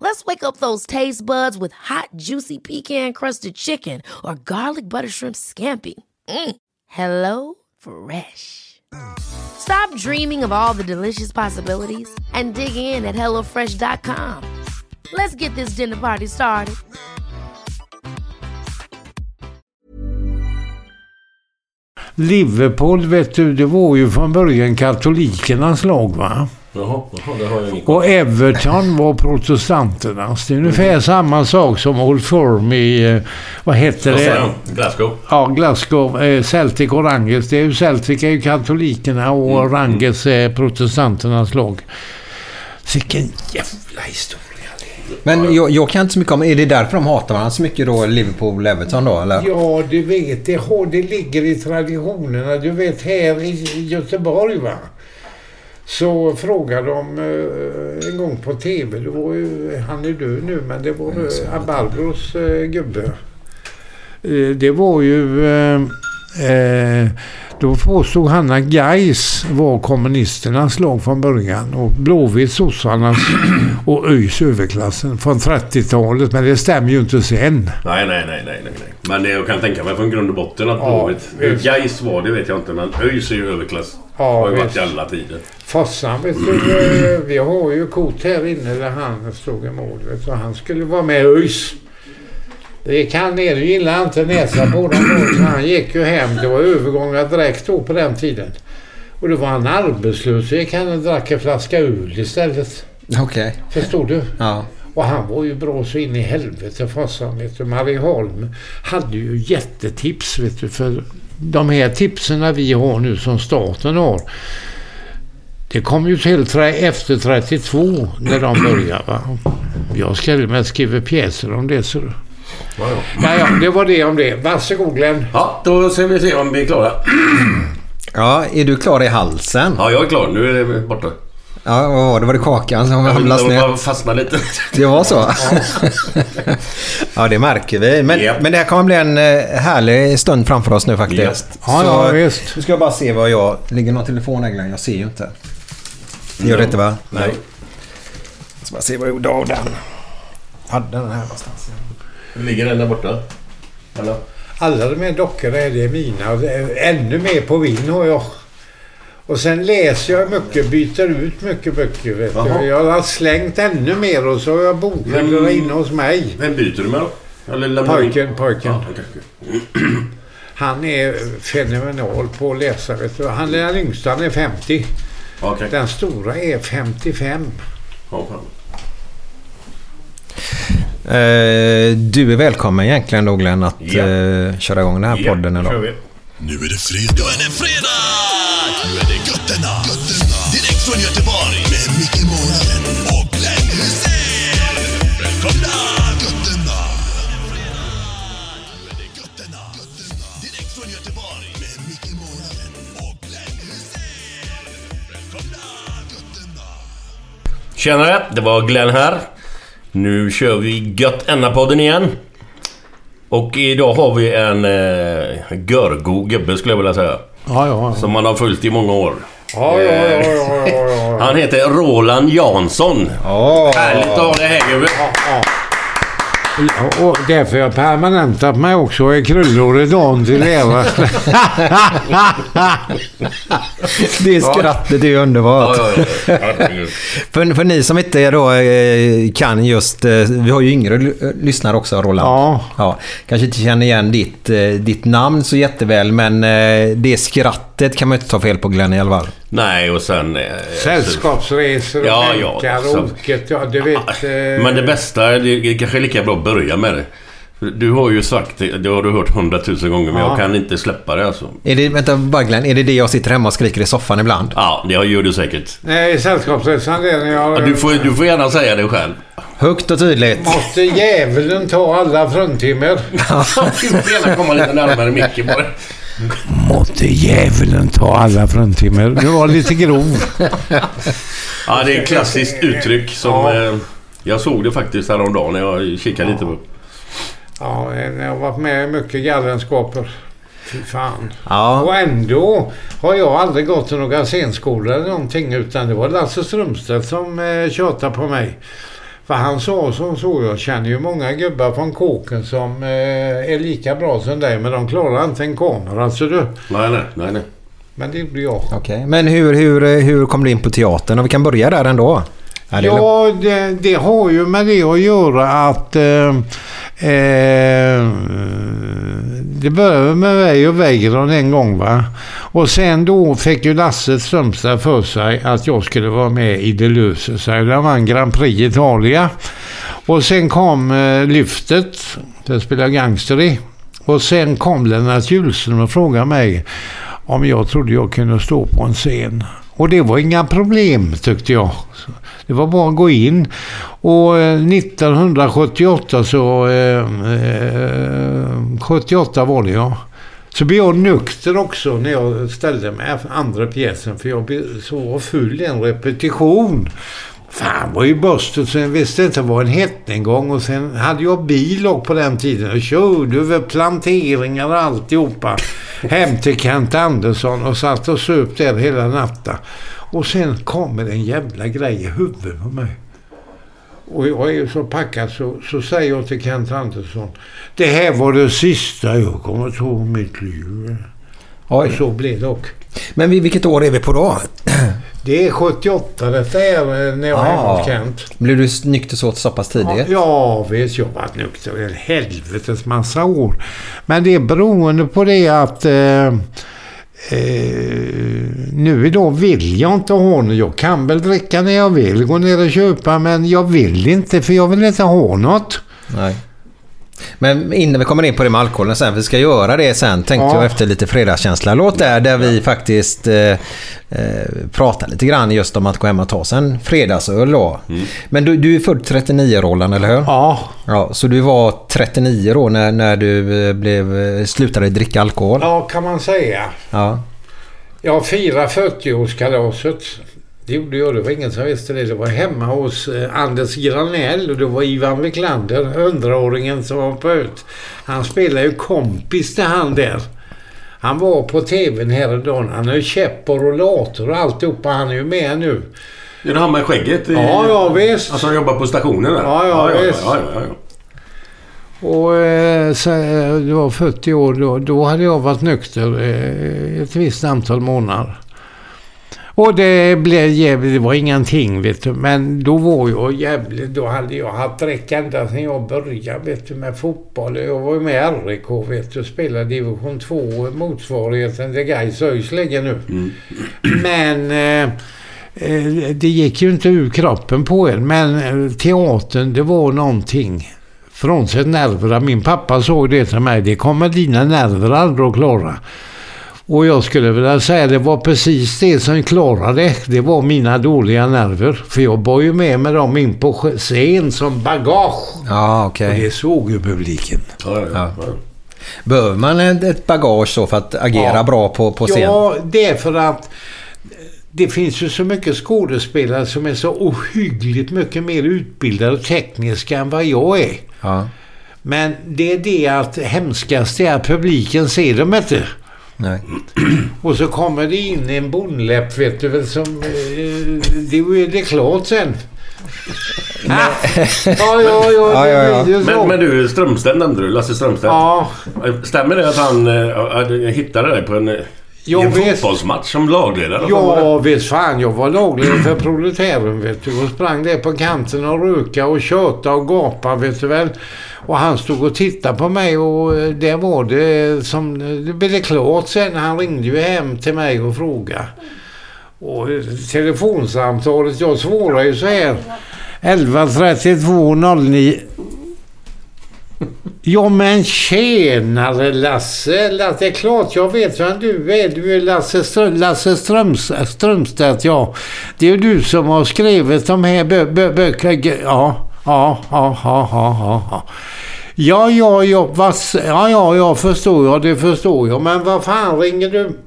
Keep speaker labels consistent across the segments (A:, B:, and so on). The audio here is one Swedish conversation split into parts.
A: Let's wake up those taste buds with hot, juicy pecan-crusted chicken or garlic butter shrimp scampi. Mm. Hello Fresh. Stop dreaming of all the delicious possibilities and dig in at HelloFresh.com. Let's get this dinner party started.
B: Liverpool, vet du, det var ju från början katolikernas lag va?
C: Jaha, jaha, det har jag ingen
B: Och Everton var protestanternas. Det är ungefär samma sak som Old Firm i, eh, vad heter det?
C: Glasgow?
B: Ja, Glasgow. Eh, Celtic och Rangers. Det är ju Celtic är ju katolikerna och
C: Mm.
B: Rangers är protestanternas lag. Vilken jävla historia.
D: Men jag, jag kan inte så mycket om... Är det därför de hatar varandra så mycket då, Liverpool och Everton då, eller?
B: Ja, du vet, det, har, det ligger i traditionerna. Du vet, här i Göteborg va. Så frågade de eh, en gång på TV, det var ju, han är död nu, men det var uh, Abarbros uh, gubbe. Eh, det var ju... eh, eh, då påstod han att Gais var kommunisternas lag från början och Blåvitt sossarnas och ÖIS överklassen från 30-talet. Men det stämmer ju inte sen.
C: Nej, nej, nej, nej, nej. nej. Men det jag kan tänka mig från grund och botten att
B: Ja,
C: Blåvitt... Gais var det vet jag inte, men ÖIS är ju överklass.
B: Ja,
C: har ju varit alla tider.
B: Fossan, vet du, eh, vi har ju kort här inne där han stod i mål. Du, han skulle vara med i ÖIS. Det gick han ner, det gillade inte näsa på så han gick ju hem. Det var övergångar direkt då på den tiden. Och då var han arbetslös så gick han och drack en flaska öl istället.
D: Okej.
B: Förstår du?
D: Ja.
B: Och han var ju bra så in i helvete Fossan, vet du. Marieholm hade ju jättetips, vet du. För de här tipsen vi har nu som staten har. Det kom ju till efter 32 när de började. Va? Jag ska med skriva pjäser om det. Så.
C: Ja, ja,
B: det var det om det. Varsågod Glenn.
C: ja, då ska vi se om vi är klara.
D: Ja, är du klar i halsen?
C: Ja, jag är klar. Nu är det borta.
D: Ja, vad var det? Var det kakan som hamnade
C: Jag
D: ner?
C: bara fastna lite.
D: Det var så? ja, det märker vi. Men,
C: Japp.
D: men det här kommer bli en eh, härlig stund framför oss nu faktiskt.
C: Japp.
B: Ja, ja, visst.
D: Nu ska jag bara se vad jag... Ligger någon telefon här Glenn? Jag ser ju inte. Det gör det inte va?
C: Nej.
D: Jag ska bara se vad jag gjorde av den. Hade den här någonstans.
C: Ligger den där borta? Eller?
B: Alla de här dockorna är det mina. Ännu mer på vin har jag. Och sen läser jag mycket, byter ut mycket böcker. Vet
C: Jaha.
B: du. Jag har slängt ännu mer och så har jag bokhyllor inne hos mig.
C: Vem byter du med då? Eller?
B: Pojken, pojken.
C: Ja, okej, okej.
B: Han är fenomenal på att läsa. Vet du. Han är den yngsta, han är 50.
C: Okej.
B: Den stora är 55.
C: Ja, fan.
D: Eh, du är välkommen egentligen då Glenn att eh, köra igång den här
C: Ja,
D: podden idag.
E: Nu är det fredag. Nu är det fredag! Från Göteborg. Med Micke Månaden och Glenn Hysén. Välkomna! Götterna. Nu är det Götterna. Götterna. Direkt från Göteborg. Med Micke Månaden och Glenn Hysén. Välkomna! Götterna.
C: Tjenare, det var Glenn här. Nu kör vi Gött Enna-podden igen. Och idag har vi en eh, görgo gubbe skulle jag vilja säga.
B: Ja, ja.
C: Som man har följt i många år.
B: Ja, ja, ja, ja, ja, ja.
C: Han heter Roland Jansson.
D: Åh.
C: Härligt att ha dig här gubbe.
B: Ja, Och därför har jag permanentat mig också och är krullhårig dagen till ära.
D: Det skrattet är ju underbart.
C: Ja, ja, ja. Herregud.
D: För, för ni som inte då eh, kan just... eh, Vi har ju yngre lyssnare också, Roland.
B: Ja.
D: ja. Kanske inte känner igen ditt, eh, ditt namn så jätteväl, men det skrattet kan man ju inte ta fel på Glenn i alla fall.
C: Nej, och sen... eh,
B: Sällskapsresor och
C: Ja, ja,
B: bänkar
C: så-
B: och oket. Ja, du vet. eh,
C: Men det bästa, det är kanske lika bra att börja med det. Du har ju sagt det, det har du hört hundratusen gånger, men
B: Ja.
C: jag kan inte släppa det alltså.
D: Är det, vänta bara Glenn, är det det jag sitter hemma och skriker i soffan ibland?
C: Ja, det gör du säkert.
B: Nej, Sällskapsresan det är när jag...
C: Ja, du, får, du får gärna säga det själv.
D: Högt och tydligt.
B: Måste djävulen ta alla fruntimmer?
C: Du får gärna komma lite närmare micken bara.
B: Måtte djävulen ta alla fruntimmer. Du var lite grov.
C: Ja, det är ett klassiskt uttryck som...
B: Ja.
C: Eh, jag såg det faktiskt häromdagen när jag kikade lite på...
B: Ja, jag har varit med mycket galenskaper. Fy fan.
D: Ja.
B: Och ändå har jag aldrig gått till några scenskolor eller någonting utan det var Lasse Strömstedt som eh, tjatade på mig. För han sa som så, jag känner ju många gubbar från kåken som eh, är lika bra som dig men de klarar inte en kamera. Alltså du.
C: Nej, nej, nej, nej.
B: Men det gjorde jag.
D: Okej, men hur, hur, eh, hur kom du in på teatern? Och vi kan börja där ändå. Ja, det.
B: Ja, det, det har ju med det att göra att eh, eh, det började med mig och Weiron en gång va. Och sen då fick ju Lasse Strömstad för sig att jag skulle vara med i Det löser sig. Det vann Grand Prix Italia. Och sen kom eh, Lyftet, där spelade gangster i. Och sen kom Lennart Hjulström och frågade mig om jag trodde jag kunde stå på en scen. Och det var inga problem tyckte jag. Det var bara att gå in. Och eh, 1978 så... Eh, eh, 78 var det ja. Så blev jag nykter också när jag ställde mig andra pjäsen. För jag blev så full i en repetition. Fan var ju börstet så jag visste inte vad en hette en gång. Och sen hade jag bil också på den tiden. Och körde över planteringar och alltihopa. Hem till Kent Andersson och satt och söp där hela natten. Och sen kommer en jävla grej i huvudet på mig. Och jag är ju så packad så, så säger jag till Kent Andersson. Det här var det sista jag kommer att i mitt liv. Och
D: Oj.
B: så blev det också.
D: Men vi- vilket år är vi på då?
B: Det är 78 detta är eh, när jag är hemma hos
D: Ah.
B: Kent.
D: Blev du nykter så pass tidigt?
B: Ja, vet jag har varit nykter en helvetes massa år. Men det är beroende på det att eh, eh, nu idag vill jag inte ha något. Jag kan väl dricka när jag vill, gå ner och köpa, men jag vill inte för jag vill inte ha något.
D: Nej. Men innan vi kommer in på det med alkoholen sen, vi ska göra det sen tänkte
B: Ja.
D: jag efter lite fredagskänsla. Låt där, där vi faktiskt eh, eh, pratar lite grann just om att gå hem och ta sig en fredagsöl då. Men du, du är född 39 Roland, eller hur?
B: Ja,
D: Ja, så du var 39 då när, när du eh, blev, eh, slutade dricka alkohol?
B: ja kan man säga.
D: Ja.
B: Jag firade 40-årskalaset. Det gjorde jag. Det var ingen som visste det. Det var hemma hos eh, Anders Granell och det var Ivan Wiklander, 100-åringen som var på ut. Han spelade ju kompis till han där. Han var på tvn häromdagen. Han har ju käpp och rollator och alltihopa. Han är ju med nu.
C: Är det han med skägget? i-
B: Ja, ja visst.
C: Alltså han jobbar på stationen där?
B: Ja, ja,
C: ja,
B: visst.
C: ja, ja, ja.
B: Och eh, så, eh, det var 40 år då. Då hade jag varit nykter eh, ett visst antal månader. Och det blev jävligt, det var ingenting vet du. Men då var jag jävligt, då hade jag haft räck ända sedan jag började vet du med fotboll. Jag var ju med i RIK vet du, spelade division 2, motsvarigheten till Gais ÖIS ligger nu. Men eh, eh, det gick ju inte ur kroppen på en. Men eh, teatern, det var någonting. Frånsett nerverna. Min pappa såg det till mig. Det kommer dina nerver aldrig att klara. Och jag skulle vilja säga det var precis det som klarade. Det var mina dåliga nerver. För jag bar ju med mig dem in på scen som bagage.
D: Ja,
B: Och
D: okej.
B: det såg ju publiken.
C: Ja, ja,
D: Ja. Behöver man ett bagage så för att agera
B: Ja.
D: bra på, på scen?
B: Ja, det är för att det finns ju så mycket skådespelare som är så ohyggligt mycket mer utbildade och tekniska än vad jag är.
D: Ja.
B: Men det är det att hemskast är att publiken ser dem inte.
D: Nej.
B: Och så kommer det in en bondläpp vet du väl som... Eh, det är det klart sen. Ja, ja, ja,
D: Ja.
C: Men, men du, Strömstedt nämnde du. Lasse Strömstedt.
B: Ja,
C: Stämmer det att han äh, hittade dig på en, i
B: Jag
C: en
B: vet.
C: fotbollsmatch som lagledare?
B: Ja, visst fan. Jag var lagledare för Proletären, vet du. Och sprang där på kanten och röka och köta och gapa, vet du väl. Och han stod och tittade på mig och eh, det var det som... Det blev klart sen. Han ringde ju hem till mig och frågade. Och eh, telefonsamtalet, jag svarade ju så här. 11 32 09. Ja men tjenare Lasse. Det är klart jag vet vem du är. Du är Lasse, Strö, Lasse Ströms, Strömstedt ja. Det är ju du som har skrivit de här bö, bö, böckerna. Ja, ja, ja, ja, ja, ja, ja. Ja, ja, vad, ja, ja, jag förstår jag, det förstår jag. Men vad fan ringer du?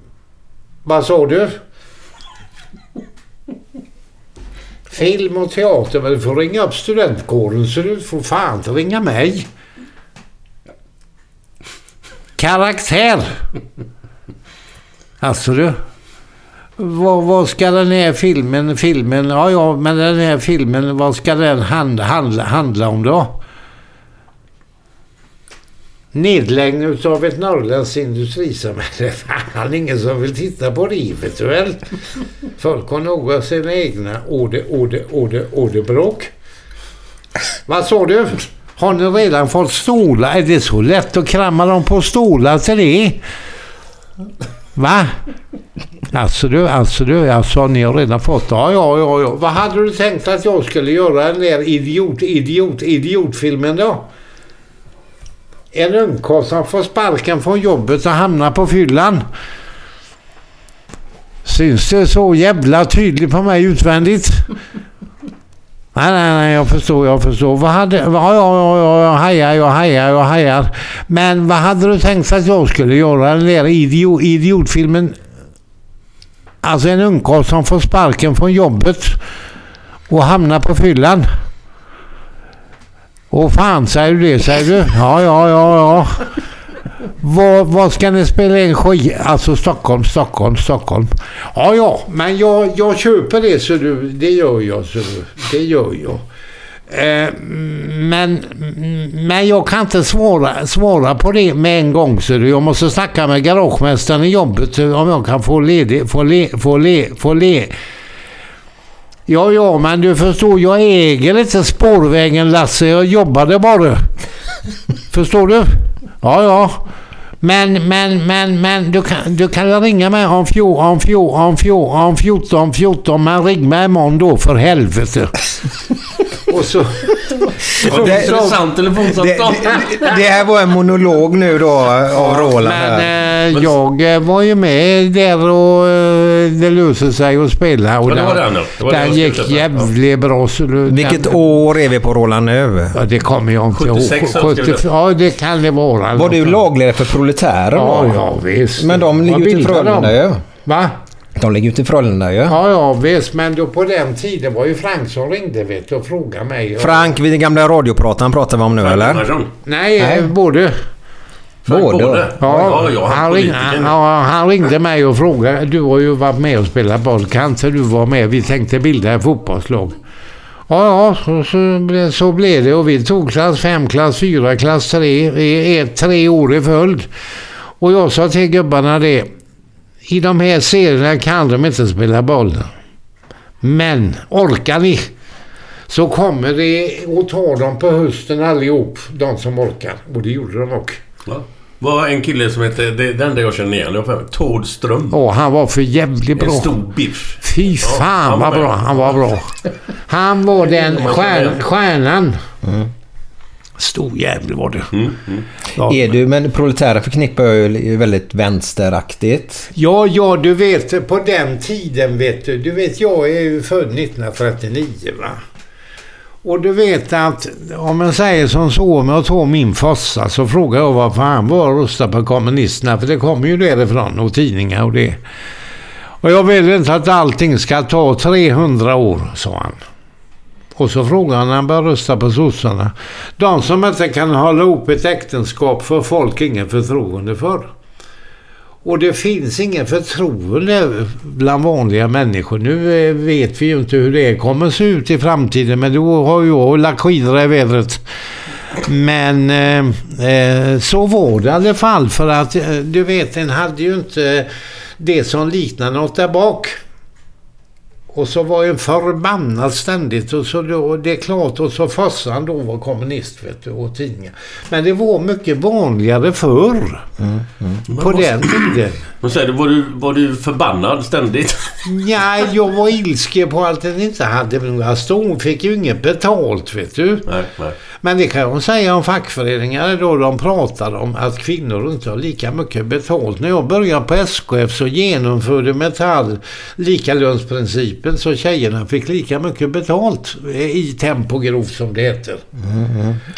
B: Vad sa du? Film och teater, men du får ringa upp studentkåren så du får fan inte ringa mig. Karaktär. Alltså du. Vad, vad ska den här filmen, filmen, ja ja, men den här filmen, vad ska den handla, handla, handla om då? Nedläggning av ett norrländskt industrisamhälle. Fan, ingen som vill titta på det, eventuellt. Folk har nog av sina egna order, order, orde. Vad sa du? Har ni redan fått stolar? Är det så lätt att kramma dem på stolar till det? Va? Alltså du, alltså du, alltså ni har redan fått Ja, ja, ja, ja. Vad hade du tänkt att jag skulle göra den där idiot, idiot, idiotfilmen då? En ungkarl som får sparken från jobbet och hamnar på fyllan. Syns det så jävla tydligt på mig utvändigt? Nej, nej, nej, jag förstår, jag förstår. Vad hade... Ja, ja, ja, ja, jag hajar, jag hajar, jag hajar. Men vad hade du tänkt att jag skulle göra? Den där idiot, idiotfilmen. Alltså en ungkarl som får sparken från jobbet och hamnar på fyllan. Och fan säger du det, säger du? Ja, ja, ja, ja. Vad, vad ska ni spela in skit? Alltså Stockholm, Stockholm, Stockholm. Ja, ja, men jag, jag köper det så du. Det gör jag så du. Det gör jag. Eh, men, men jag kan inte svara, svara på det med en gång. Så du. Jag måste snacka med garagemästaren i jobbet om jag kan få ledig, få le, få le, få le. Ja, ja, men du förstår, jag äger inte spårvägen Lasse. Jag jobbade bara. Förstår du? Ja, ja. Men, men, men, men du kan, du kan ringa mig om, fjol, om, fjol, om, fjol, om 14, 14. Men ring mig imorgon då för helvete. Och så...
C: Det intressant
D: Det,
C: telefonsamtal.
D: det, det här var en monolog nu då av Roland.
B: Men eh, jag eh, var ju med där och eh, det löste sig att spela. Och
C: Ja, det var den då. Det var
B: den gick jävligt bra.
D: Vilket
B: den,
D: år är vi på Roland nu?
B: Ja, det kommer jag inte
C: 76
B: ihåg.
C: önskar vi det.
B: Ja, det kan det vara.
D: Var du lagledare för Proletären
B: Ja,
D: då?
B: ja, visst.
D: Men de ligger i
B: bildade
D: Frölunda ju.
B: Va?
D: De ligger ute i Frölunda ju.
B: Ja, ja, visst. Men då på den tiden var ju Frank som ringde vet du, och frågade mig.
D: Frank, vid den gamla radioprataren pratar vi om nu eller?
C: Gunnarsson.
B: Nej,
D: Nej.
B: eh, både.
C: Frank
D: Både.
C: Både.
B: Ja,
C: ja,
B: han, ringde, ja, han ringde mig och frågade. Du har ju varit med och spelat boll. Kan inte du vara med? Vi tänkte bilda ett fotbollslag. Ja, ja, så, så, så blev det. Och vi tog klass 5, klass 4, klass 3 i ett, tre år i följd. Och jag sa till gubbarna det. I de här serierna kan de inte spela boll. Men orkar ni så kommer det att ta dem på hösten allihop. De som orkar. Och det gjorde de också.
C: Ja. var en kille som hette... Det, den där jag känner igen. Jag Tord Ström.
B: Åh, han var för jävligt bra.
C: En stor biff.
B: Fy
C: Ja,
B: fan
C: var
B: vad bra. Han var bra. Han var den stjärn, stjärnan. Stor jävel var det.
C: Mm,
B: Ja.
D: Är du, men Proletären förknippar jag ju väldigt vänsteraktigt.
B: Ja, ja, du vet på den tiden vet du. Du vet, jag är ju född 1939 va. Och du vet att om man säger som så om jag tar min fossa så frågar jag varför han var och röstade på kommunisterna. För det kommer ju därifrån och tidningar och det. Och jag vill inte att allting ska ta 300 år, sa han. Och så frågar han när han börjar rösta på sossarna. De som inte kan hålla ihop ett äktenskap får folk ingen förtroende för. Och det finns ingen förtroende bland vanliga människor. Nu eh, vet vi ju inte hur det kommer se ut i framtiden men då har ju jag lagt skidor i vädret. Men eh, eh så var det i alla fall för att eh, du vet en hade ju inte det som liknade något där bak. Och så var en förbannad ständigt och så då, det är klart och så farsan då var kommunist vet du och tidningar. Men det var mycket vanligare förr. På den tiden.
C: Men säger du, var du, var du förbannad ständigt?
B: Ja, jag var ilsken på att den inte hade några stor. Fick ju inget betalt vet du.
C: nej, nej.
B: Men det kan de säga om fackföreningar då de pratar om att kvinnor inte har lika mycket betalt. När jag började på SKF så genomförde Metall likalönsprincipen så tjejerna fick lika mycket betalt i tempogrovt som det heter.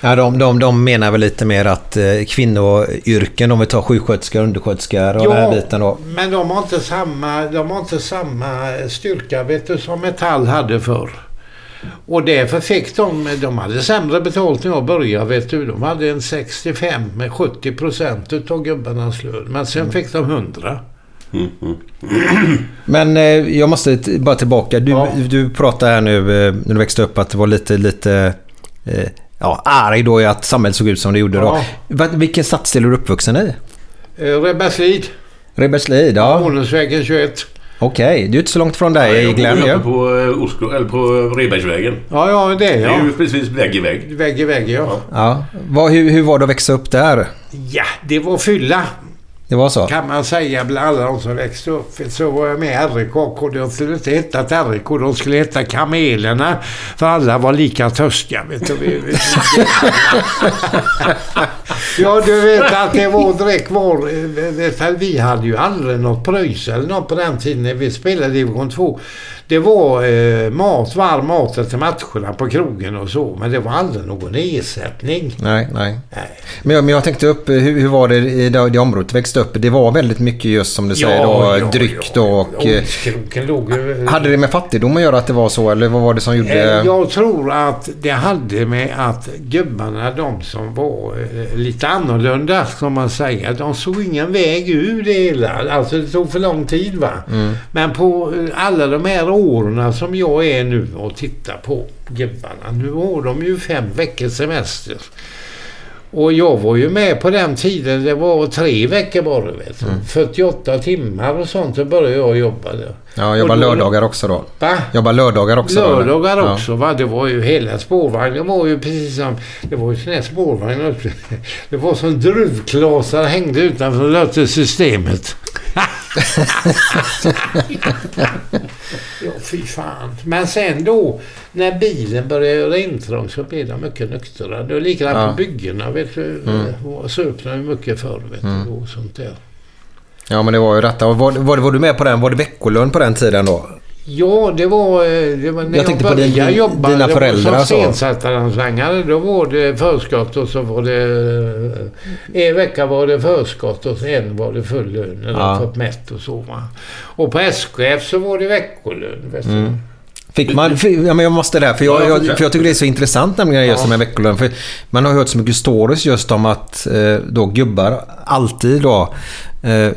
D: Ja, de, de, de menar väl lite mer att eh, kvinnoyrken, om vi tar sjuksköterskor, undersköterskor och den här biten då.
B: men de har inte samma, de har inte samma styrka vet du, som Metall hade förr. Och därför fick de, de hade sämre betalt när jag började vet du. De hade en 65 med 70 procent utav gubbarnas lön. Men sen fick de 100.
D: Men eh, jag måste bara tillbaka. Du,
B: Ja.
D: du pratade här nu eh, när du växte upp att det var lite, lite eh, ja, arg då i att samhället såg ut som det gjorde då.
B: Ja.
D: Va, vilken stadsdel är du uppvuxen i?
B: Eh, Rebberslid,
D: Rebberslid, ja.
B: Ordensvägen 21.
D: Okej, du är inte så långt från dig
C: jag
D: Glenn
C: bor
D: ju.
C: uppe på, eh, Oslo, eller på Rebergsvägen.
B: Ja, ja det är
C: Det är
B: jag.
C: ju precis vägg i vägg.
B: Vägg i vägg ja.
D: Ja. Vad, hur, hur var det att växa upp där?
B: Ja, det var fylla
D: det var så?
B: kan man säga bland alla de som växte upp. För Så var jag med i RIK och de skulle inte heta RIK, de skulle heta Kamelerna. För alla var lika törstiga. Vet du. Vi- vi- ja, du vet att det var direkt var... vet du, Vi hade ju aldrig något pröjs eller något på den tiden när vi spelade i division 2. Det var eh, mat, varm mat till matcherna på krogen och så. Men det var aldrig någon ersättning.
D: Nej, nej.
B: Nej.
D: Men jag, men jag tänkte upp, eh, hur, hur var det i det, det området du växte upp? Det var väldigt mycket just som du säger då, dryck då och... eh,
B: Odskroken låg.
D: Hade det med fattigdom att göra att det var så eller vad var det som gjorde...
B: Eh, Jag tror att det hade med att gubbarna, de som var eh, lite annorlunda, som man säger, de såg ingen väg ur det hela. Alltså det tog för lång tid va. Men på eh, alla de här åren som jag är nu och tittar på gubbarna, nu har de ju fem veckors semester. Och jag var ju med på den tiden, det var tre veckor bara vet du. 48 timmar och sånt, så började jag jobba där.
D: Ja, jobba
B: då-
D: lördagar också då.
B: Va?
D: Jobba lördagar också då?
B: Lördagar
D: Ja.
B: också va. Det var ju hela spårvagnen var ju precis som... Det var ju sån här spårvagn. Det var som druvklasar hängde utanför systemet. Ja, fy fan. Men sen då när bilen började göra intrång så blev de mycket nyktra. Det var likadant
D: Ja.
B: på byggena vet du. Mm. Söp de mycket förr vet du. Och sånt där.
D: Ja, men det var ju detta. Var, var, var du med på den? Var det veckolön på den tiden då?
B: Ja, det var, eh, det var när
D: Jag
B: jag, började
D: din-
B: jobba.
D: dina föräldrar
B: som stensättarlangare. Då var det förskott och så var det... eh, En vecka var det förskott och en var det full lön när
D: Ja.
B: fått mätt och så. Va? Och på SKF så var det veckolön. Vet.
D: Mm. Fick man... Fick, ja, men jag måste där, för jag,
C: Ja,
D: jag, för jag tycker det är så intressant nämligen just med veckolön. För man har hört så mycket stories just om att eh, då gubbar alltid då eh,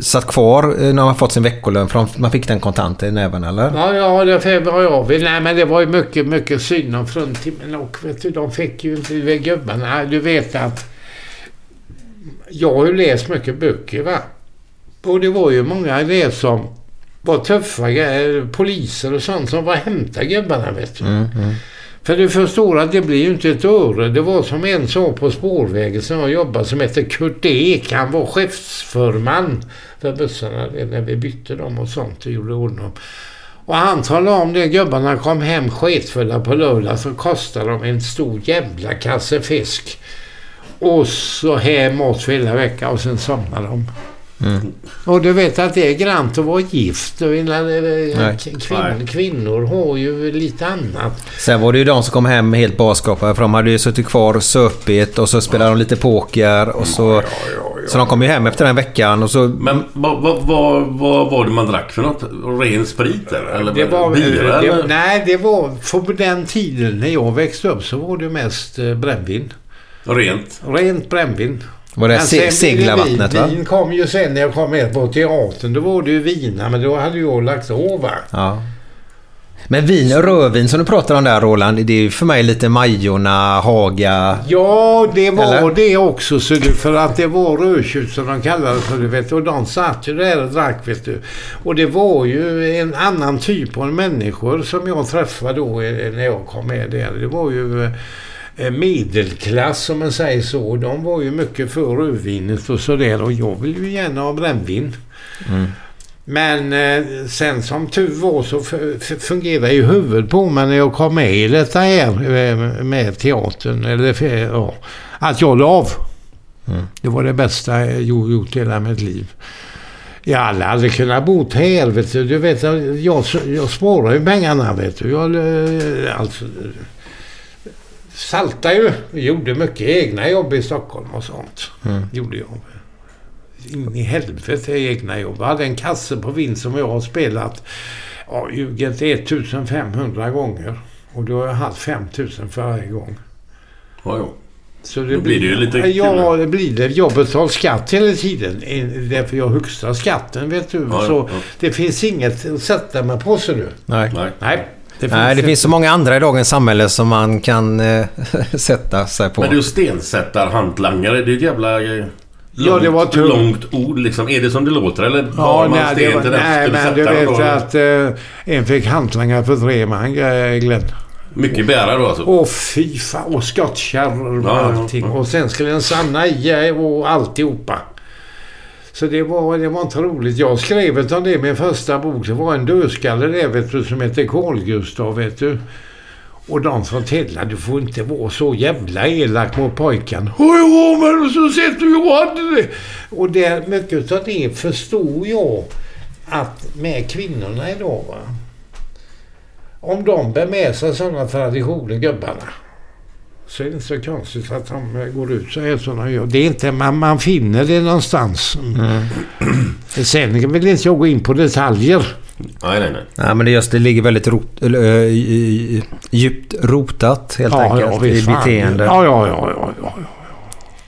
D: satt kvar eh, när man fått sin veckolön. För de, man fick den kontant i näven, eller?
B: Ja, ja, det var jag vill. Nej, men det var ju mycket, mycket synd om fruntimmen och vet du, de fick ju inte, vet, gubbarna, du vet att jag har ju läst mycket böcker va. Och det var ju många det som var tuffa poliser och sånt som var och hämtade gubbarna vet du. För du förstår att det blir ju inte ett öre. Det var som en sa på spårvägen som jag jobbade som hette Kurt Ek. Han var chefsförman för bussarna när vi bytte dem och sånt och gjorde ordning. Och han talade om det. Gubbarna kom hem sketfulla på lördag så kostade de en stor jävla kasse fisk. Och så hem mat för hela veckan och sen somnade de. Och du vet att det är grant att vara gift. Eh. Kvin, kvinnor har ju lite annat.
D: Sen var det ju de som kom hem helt baskapade för de hade ju suttit kvar och söpit och så spelade de lite poker och så... Så de kom ju hem efter den veckan och så...
C: Men vad, vad, vad, vad var det man drack för något? Ren sprit eller?
B: Det var,
C: bira
B: det,
C: eller?
B: nej, det var... För den tiden när jag växte upp så var det mest eh, brännvin.
C: Rent?
B: Rent brännvin.
D: Var det se- seglarvattnet
B: vin.
D: va?
B: Vin kom ju sen när jag kom med på teatern. Då var det ju vina, men då hade jag lagt av.
D: Ja. Men vin och rödvin som du pratar om där Roland, det är ju för mig lite Majorna, Haga.
B: Ja, det var
D: Eller?
B: det också. Så du, för att det var rödtjut som de kallade för. Du vet, och de satt ju där och drack. Vet du. Och det var ju en annan typ av människor som jag träffade då eh, när jag kom med där. Det var ju eh, medelklass som man säger så. De var ju mycket för rödvinet och sådär. Och jag vill ju gärna ha brännvin. Men eh, sen som tur var så fungerade ju huvudet på mig när jag kom med i detta här eh, med teatern. Eller, f- ja, att jag la av. Det var det bästa jag gjort hela mitt liv. Jag hade aldrig kunnat bo här, vet du. du vet, jag, jag sparar ju pengarna, vet du. Jag, eh, alltså, saltade ju. Gjorde mycket egna jobb i Stockholm och sånt. Gjorde jag. In i helvete egna jobb. Jag hade en kasse på vind som jag har spelat, ja, ljuger inte, 1500 gånger. Och då har jag haft 5000 för varje gång.
C: Ja, ja.
B: Så
C: Då blir det ju lite kul.
B: Ja, det blir det. Jag betalar skatt hela tiden. Därför jag högsta skatten, vet du.
C: Ja,
B: så
C: ja.
B: det finns inget att sätta mig på, ser du.
D: Nej.
C: Nej.
B: Nej. Det
D: Nej, det finns så många andra i dagens samhälle som man kan eh, sätta sig på.
C: Men du stensättarhantlangare, det är ett jävla... eh,
B: Ja, det var tur.
C: långt ord liksom. Är det som det låter eller
B: Ja,
C: man
B: nej, det
C: sten
B: var,
C: till
B: nej men du vet
C: då?
B: att eh, en fick hantlangare för tre man, eh, Glenn.
C: Mycket bära då alltså?
B: Åh fy fan. Och skottkärror och
C: Ja, ja,
B: allting.
C: ja.
B: Och sen skulle den sanna i och alltihopa. Så det var, det var inte roligt. Jag skrev om det i min första bok. Det var en dödskalle där vet du som hette Karl-Gustav. vet du. Och de sa till du får inte vara så jävla elak mot pojken. Jo, men så sett du jag hade det. Och det, mycket av det förstod jag att med kvinnorna idag va. Om de bär med sig sådana traditioner, gubbarna. Så är det inte så konstigt att de eh, går ut så här som de gör. Det är inte, man, man finner det någonstans. Sen vill inte jag gå in på detaljer.
C: Nej, nej, nej.
D: Nej, men det, är just, det ligger väldigt rot, eller, i- i- djupt rotat helt enkelt i
B: visst fan.
D: beteende.
B: Ja, ja, ja, ja, ja.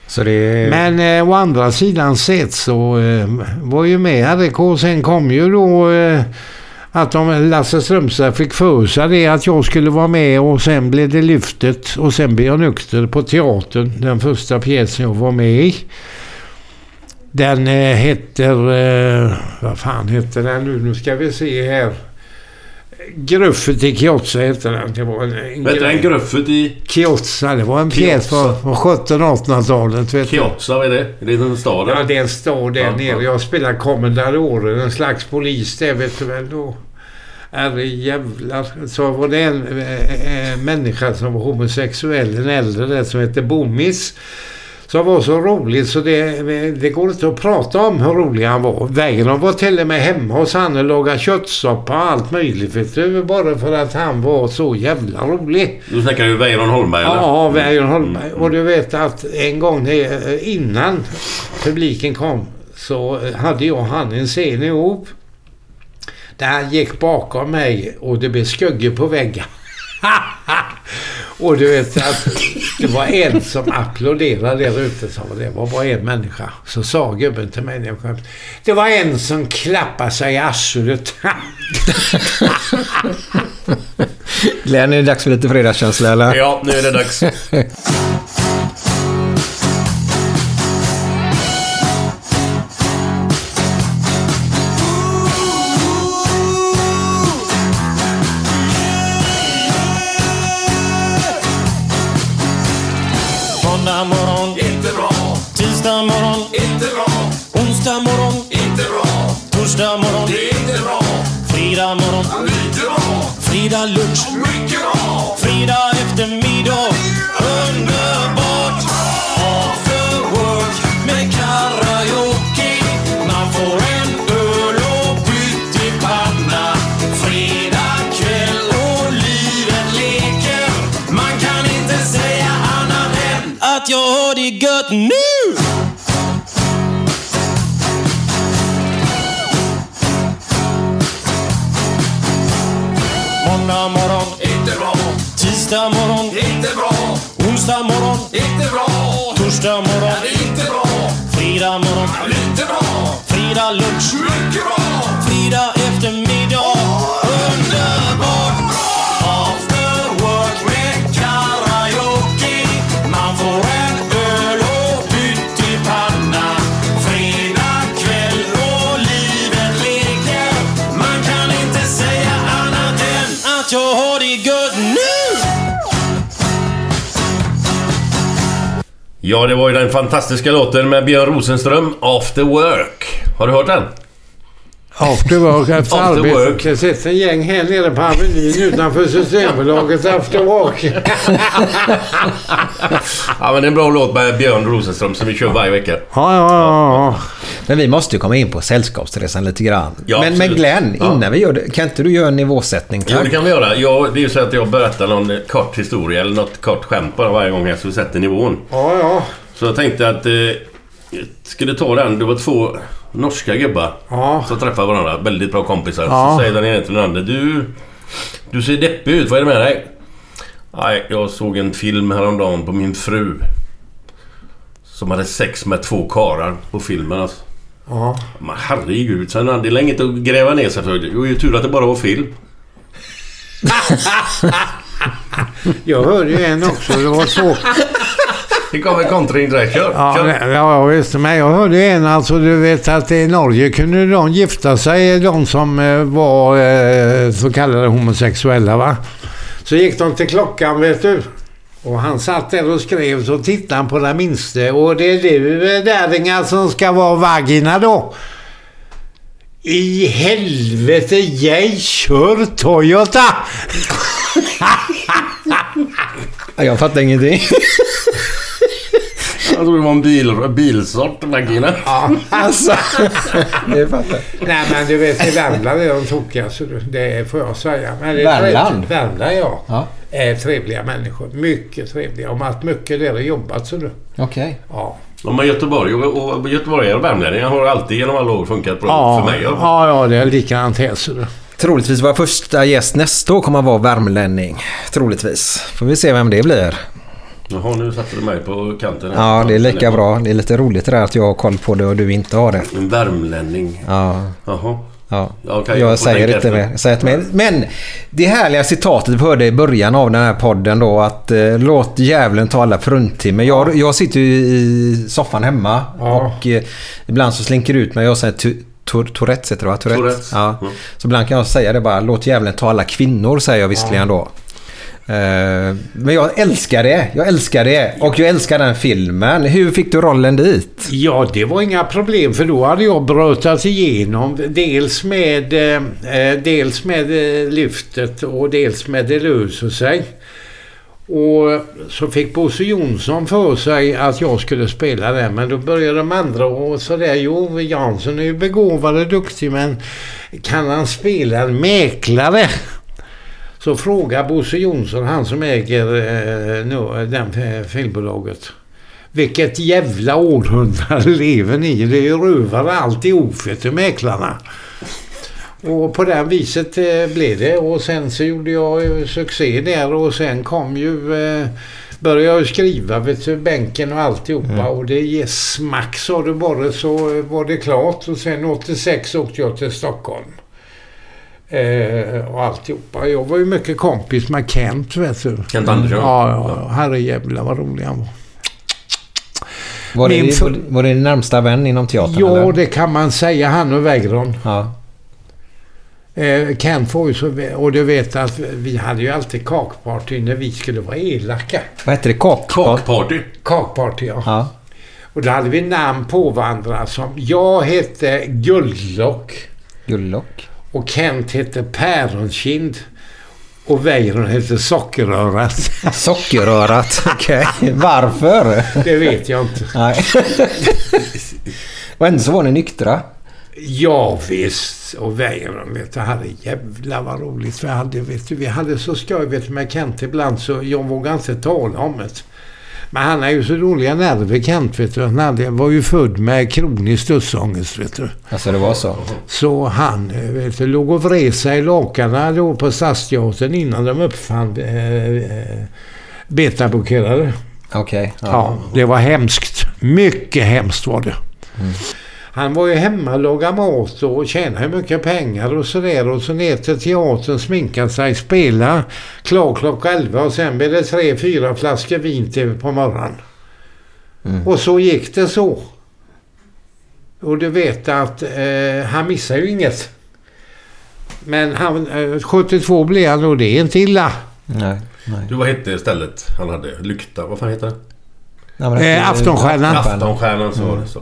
D: Så det är...
B: Men eh, å andra sidan sett så eh, var ju med RIK. Sen kom ju då eh, att de, Lasse Strömstad fick för sig det att jag skulle vara med och sen blev det lyftet och sen blev jag nykter på teatern. Den första pjäsen jag var med i. Den eh, heter... Eh, vad fan heter den nu? Nu ska vi se här. Gruffet i Chiozza heter den. Det var en, en
C: Vet en gruffet i
B: Chiozza, det var en pjäs på 1700-1800-talet. vet du.
C: Chiozza? Vad är det? Är det den staden?
B: Ja, det är en stad där
C: Ja,
B: nere.
C: ja.
B: Jag spelar kommendadoren, en slags polis där vet du väl då. Herre jävlar. Så var det en äh, människa som var homosexuell, en äldre där som hette Bommis. Som var så rolig så det, det går inte att prata om hur rolig han var. Weiron var till och med hemma hos han och lagade köttsoppa och allt möjligt vet du. Bara för att han var så jävla rolig.
C: Du snackar ju Weiron Holmberg eller?
B: Ja, Weiron Holmberg. Och du vet att en gång det- innan publiken kom så hade jag och han en scen ihop. Där han gick bakom mig och det blev skuggor på väggen. och du vet att det var en som applåderade där ute. Så det var bara en människa. Så sa gubben till mig när jag kom. Det var en som klappade sig i arslet.
D: Glenn, är det dags för lite fredagskänsla eller?
C: Ja, nu är det dags. den fantastiska låten med Björn Rosenström, After Work. Har du hört den?
B: After work, efter
C: After
B: arbete.
C: work.
B: Det sitter en gäng här nere på Avenyn utanför Systembolaget after work.
C: Ja, men det är en bra låt med Björn Rosenström som vi kör varje vecka.
B: Ja, ja, ja.
D: Men vi måste ju komma in på Sällskapsresan lite grann.
C: Ja,
D: men, men. Glenn,
C: Ja.
D: innan vi gör det, kan inte du göra en nivåsättning?
C: Jo,
D: tack?
C: det kan vi göra. Jag, det är ju så att jag berättar någon kort historia eller något kort skämt bara varje gång jag så vi sätter nivån.
B: ja, ja.
C: Så jag tänkte att... Eh, skulle ta den. Det var två norska gubbar
B: Ja.
C: som träffade varandra. Väldigt bra kompisar.
B: Ja.
C: Så säger den ena till den andra. Du... Du ser deppig ut. Vad är det med dig? Nej, jag såg en film häromdagen på min fru. Som hade sex med två karar på filmen alltså.
B: ja.
C: Men herregud, sen hade det inget att gräva ner sig för. Det var ju tur att det bara var film.
B: Jag hörde ju en också. Det var två.
C: Det kom en kontring direkt. Kör!
B: Ja,
C: kör.
B: ja, ja visst. Men jag hörde en alltså, du vet att i Norge kunde de gifta sig, de som eh, var eh, så kallade homosexuella va. Så gick de till klockan vet du. Och han satt där och skrev så tittade han på den minste och det är du eh, Däringar som ska vara vagina då. I helvete, jag kör Toyota!
D: Ja, Jag fattar ingenting.
C: Jag tror det var en bil, bilsort, vagina.
D: alltså, det fattar
B: Nej men du vet i Värmland är de tokiga så du- det får jag säga. Men det är
D: Värmland?
B: Värmland ja.
D: Ja.
B: Är trevliga människor. Mycket trevliga. De har haft mycket där och jobbat så du.
D: Okej.
B: Ja.
C: Ja, men Göteborg och, och göteborgare och värmlänningar har alltid genom alla år funkat bra
B: Ja,
C: för mig. Ja.
B: ja, ja, det är likadant här så du.
D: Troligtvis vår första gäst nästa år kommer att vara värmlänning. Troligtvis. Får vi se vem det blir.
C: Jaha, nu satte du mig på kanten. här.
D: Ja, det är lika bra. Det är lite roligt det där att jag har koll på det och du inte har det.
C: En värmlänning.
D: Ja,
C: Jaha.
D: ja.
C: Ja, okej,
D: jag
C: jag
D: säger inte mer. Säger inte mer. Men det härliga citatet vi hörde i början av den här podden då att eh, låt djävulen tala fruntimmer. Jag, jag sitter ju i soffan hemma
B: Ja.
D: och eh, ibland så slinker det ut mig. Jag säger Tourettes heter det va? Tourettes. Ja.
C: Mm.
D: Så ibland kan jag säga det bara. Låt djävulen ta alla kvinnor säger jag visserligen då. Eh, men jag älskar det. Jag älskar det. Och jag älskar den filmen. Hur fick du rollen dit?
B: Ja, det var inga problem för då hade jag brötat igenom dels med, eh, eh dels med eh, lyftet och dels med Det löser sig. Och så fick Bosse Jonsson för sig att jag skulle spela det. Men då började de andra och sådär. Jo, Jansson är ju begåvad och duktig men kan han spela en mäklare? Så frågar Bosse Jonsson, han som äger eh, nu, den filmbolaget. Vilket jävla århundrade lever ni i? Det är ju rövare alltihop du, mäklarna. Och på det viset eh, blev det och sen så gjorde jag eh, succé där och sen kom ju eh, började jag ju skriva vet du, bänken och alltihopa och det ger smack sa du bara så var det klart och sen 86 åkte jag till Stockholm. Eh, och alltihopa. Jag var ju mycket kompis med Kent vet du.
C: Kent Andersson?
B: Ja, ja. Herrejävlar vad rolig han var.
D: Var det,
B: för-
D: var, var det din närmsta vän inom teatern?
B: Ja,
D: eller?
B: det kan man säga. Han och Weiron.
D: Ja.
B: Eh, Kent var ju så... Och du vet att vi hade ju alltid kakparty när vi skulle vara elaka.
D: Vad hette det? Kak?
C: Kakparty.
B: Kakparty, ja.
D: Ja.
B: Och då hade vi namn på varandra som... Jag hette Guldlock
D: Gullock.
B: Och Kent hette Päronkind. Och Weiron hette Sockerörat.
D: Sockerrörat. Okej. Varför?
B: Det vet jag inte.
D: Nej. Och ändå så var ni nyktra.
B: Ja visst. Och Weiron vet du, hade jävla vad roligt vi hade. Vet du, vi hade så skoj vet du, med Kent ibland så jag vågar inte tala om det. Men han har ju så dåliga nerver Kent vet du. Han hade, var ju född med kronisk dödsångest vet du.
D: Alltså det var så?
B: Så han vet du, låg och vred sig i lakanen då på Stadsteatern innan de uppfann eh, eh, betablockerare.
D: Okej.
B: Ja. det var hemskt. Mycket hemskt var det. Han var ju hemma och lagade mat och tjänade mycket pengar och sådär. Och så ner till teatern, sminka sig, spela. Klar klockan 11 och sen blev det tre, fyra flaskor vin till på morgonen. Och så gick det så. Och du vet att eh, han missar ju inget. Men han, eh, 72 blev han och det är inte illa.
D: Nej. nej.
C: Du, vad hette stället han hade? Lykta? Vad fan heter det?
D: Ja, men det-
B: Eh, Aftonstjärnan.
C: Aftonstjärnan så var det. Så.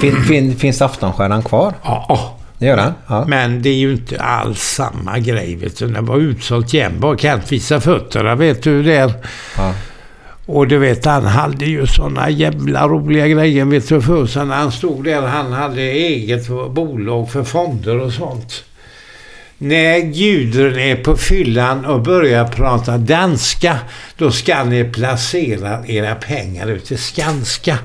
D: Fin, fin, finns Aftonstjärnan kvar?
B: Ja,
D: Det gör den? Ja.
B: men det är ju inte alls samma grej. Vet du. Det var utsålt jämt. Bara kan inte visa fötterna. Vet du där.
D: Ja.
B: Och du vet, han hade ju såna jävla roliga grejer. Vet du, för sig när han stod där. Han hade eget bolag för fonder och sånt. När Gudrun är på fyllan och börjar prata danska, då ska ni placera era pengar ute i Skanska.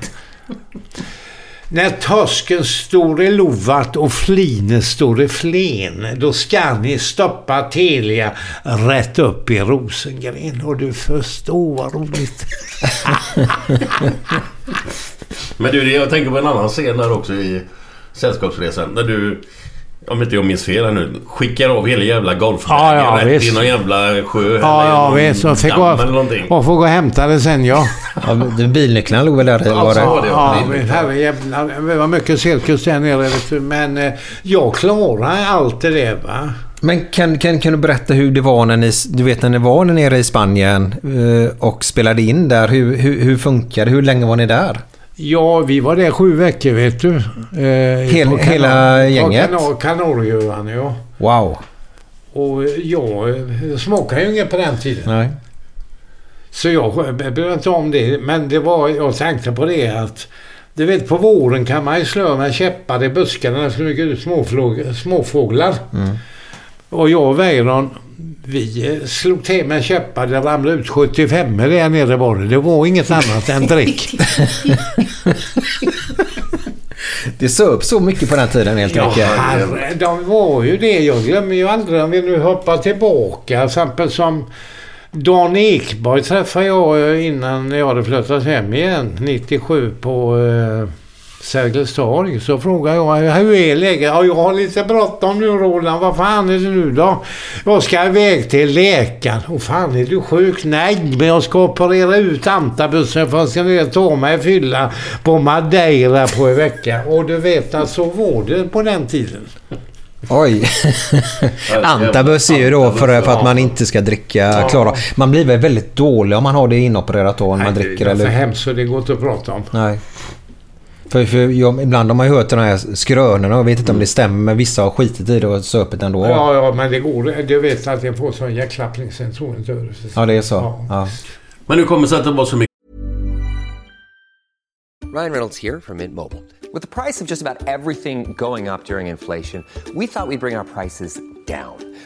B: När torsken står i lovat och flinet står i flen, då ska ni stoppa Telia rätt upp i Rosengren. Och du förstår vad roligt.
C: Men du, jag tänker på en annan scen där också i Sällskapsresan. När du, om inte jag minns fel här nu, skickar av hela jävla golfvägen
B: Ja, ja,
C: rätt
B: visst.
C: i någon jävla sjö
B: Ja, ja,
C: någon
B: visst. Och fick
C: damm
B: gå
C: eller någonting.
B: och få gå och hämta det sen, ja.
D: Ja, bilnycklarna låg väl där? Det?
C: var det.
B: Ja,
C: klart.
B: herrejävlar. Det var mycket cirkus där nere. Men eh, jag klarar allt det där, va.
D: Men kan, kan, kan du berätta hur det var när ni, du vet när ni var nere i Spanien eh, och spelade in där. Hur, hur, hur funkar det? Hur länge var ni där?
B: Ja, vi var där sju veckor, vet du. Eh,
D: Hel-
B: på
D: hela gänget?
B: På Kanar- Kanarieöarna, ja.
D: Wow.
B: Och jag eh, smakade ju inget på den tiden.
D: Nej.
B: Så jag mig inte om det. Men det var, jag tänkte på det att du vet på våren kan man ju slå med käppar i buskarna när det flyger ut småfåglar. Och jag och Weiron, vi eh, slog till med käppar. Det ramlade ut 75 där nere var det. Det var inget annat än drick.
D: Det söp så mycket på den tiden helt
B: Ja,
D: enkelt.
B: herre, de var ju det. Jag glömmer ju aldrig om vi nu hoppar tillbaka. Till exempel som Dan Ekborg träffade jag innan jag hade flyttat hem igen. 97 på eh, Sergels torg. Så frågade jag hur är läget? Ja, jag har lite bråttom nu Roland. Vad fan är det nu då? Jag ska iväg till läkaren. Och fan är du sjuk? Nej, men jag ska operera ut antabussen för att jag ska ner ta mig fylla på Madeira på en vecka. Och du vet att så var det på den tiden.
D: Oj. Antabus är ju då för, för att man inte ska dricka klara. Man blir väl väldigt dålig om man har det inopererat då när man
B: Nej,
D: dricker
B: det är för
D: eller?
B: hemskt så det går inte att prata om.
D: Nej. För, för jag, ibland har man ju hört de här skrönorna och jag vet inte om det stämmer men vissa har skitit i det och söpit ändå.
B: Ja, ja, men det går. Du vet att jag får sån hjärtklappning sen tror inte.
D: Ja, det är så.
B: Ja.
D: Ja.
C: Men nu kommer det sig att det var så mycket
F: Ryan Reynolds here from Mint Mobile. With the price of just about everything going up during inflation, we thought we'd bring our prices down.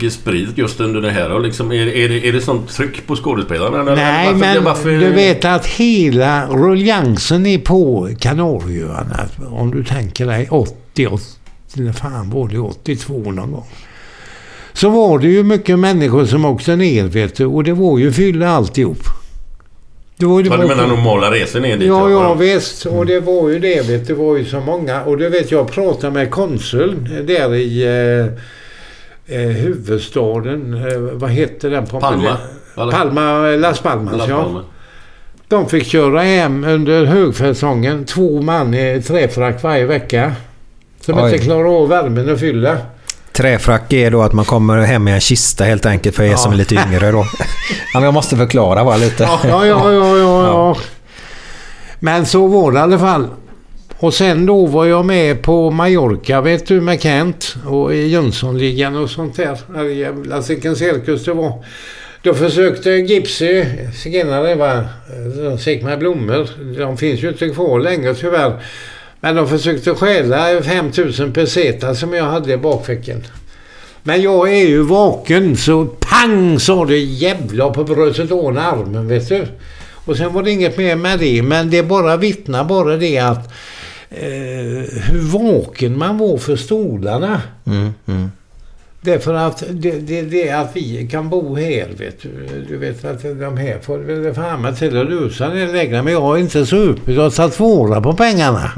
C: Sprit just under det här. Och liksom, är, är, det, är det sånt tryck på skådespelarna? eller
B: Nej,
C: varför-
B: men
C: varför-
B: du vet att hela ruljansen är på Kanarieöarna. Om du tänker dig 80, 80 eller fan var det 82 någon gång. Så var det ju mycket människor som åkte ner vet du. Och det var ju fylla alltihop. Det var ju
C: Ja, du menar normala resor ner dit?
B: Ja, ja visst. Och det var ju det, vet du. Det var ju så många. Och du vet, jag pratade med konsuln där i eh, eh, huvudstaden. Eh, vad heter den?
C: Palma?
B: Palma, Las Palmas,
C: Las
B: ja.
C: Palmas.
B: De fick köra hem under högsäsongen. Två man i träfrack varje vecka. Som
D: Oj.
B: inte klarar av värmen och fylla.
D: Träfrack är då att man kommer hem med en kista helt enkelt för er som är lite yngre då. Ja, men jag måste förklara bara lite.
B: Ja, ja, ja, ja, ja. Men så var det i alla fall. Och sen då var jag med på Mallorca, vet du, med Kent och i Jönssonligan och sånt där. Herrejävlar, vilken cirkus det var. Då försökte Gipsy, zigenare va, de fick med blommor. De finns ju inte kvar längre tyvärr. Men de försökte stjäla 5000 pesetas som jag hade i bakfickan. Men jag är ju vaken så pang sa det jävla på bröstet och armen vet du. Och sen var det inget mer med det. Men det bara vittnar bara det att hur vaken man var för stolarna.
D: Mm, mm.
B: Därför att det, det, det att vi kan bo här vet du. Du vet att de här får väl fan med till att lösa det lägre. Men jag har inte supit. Jag har tagit våra på pengarna.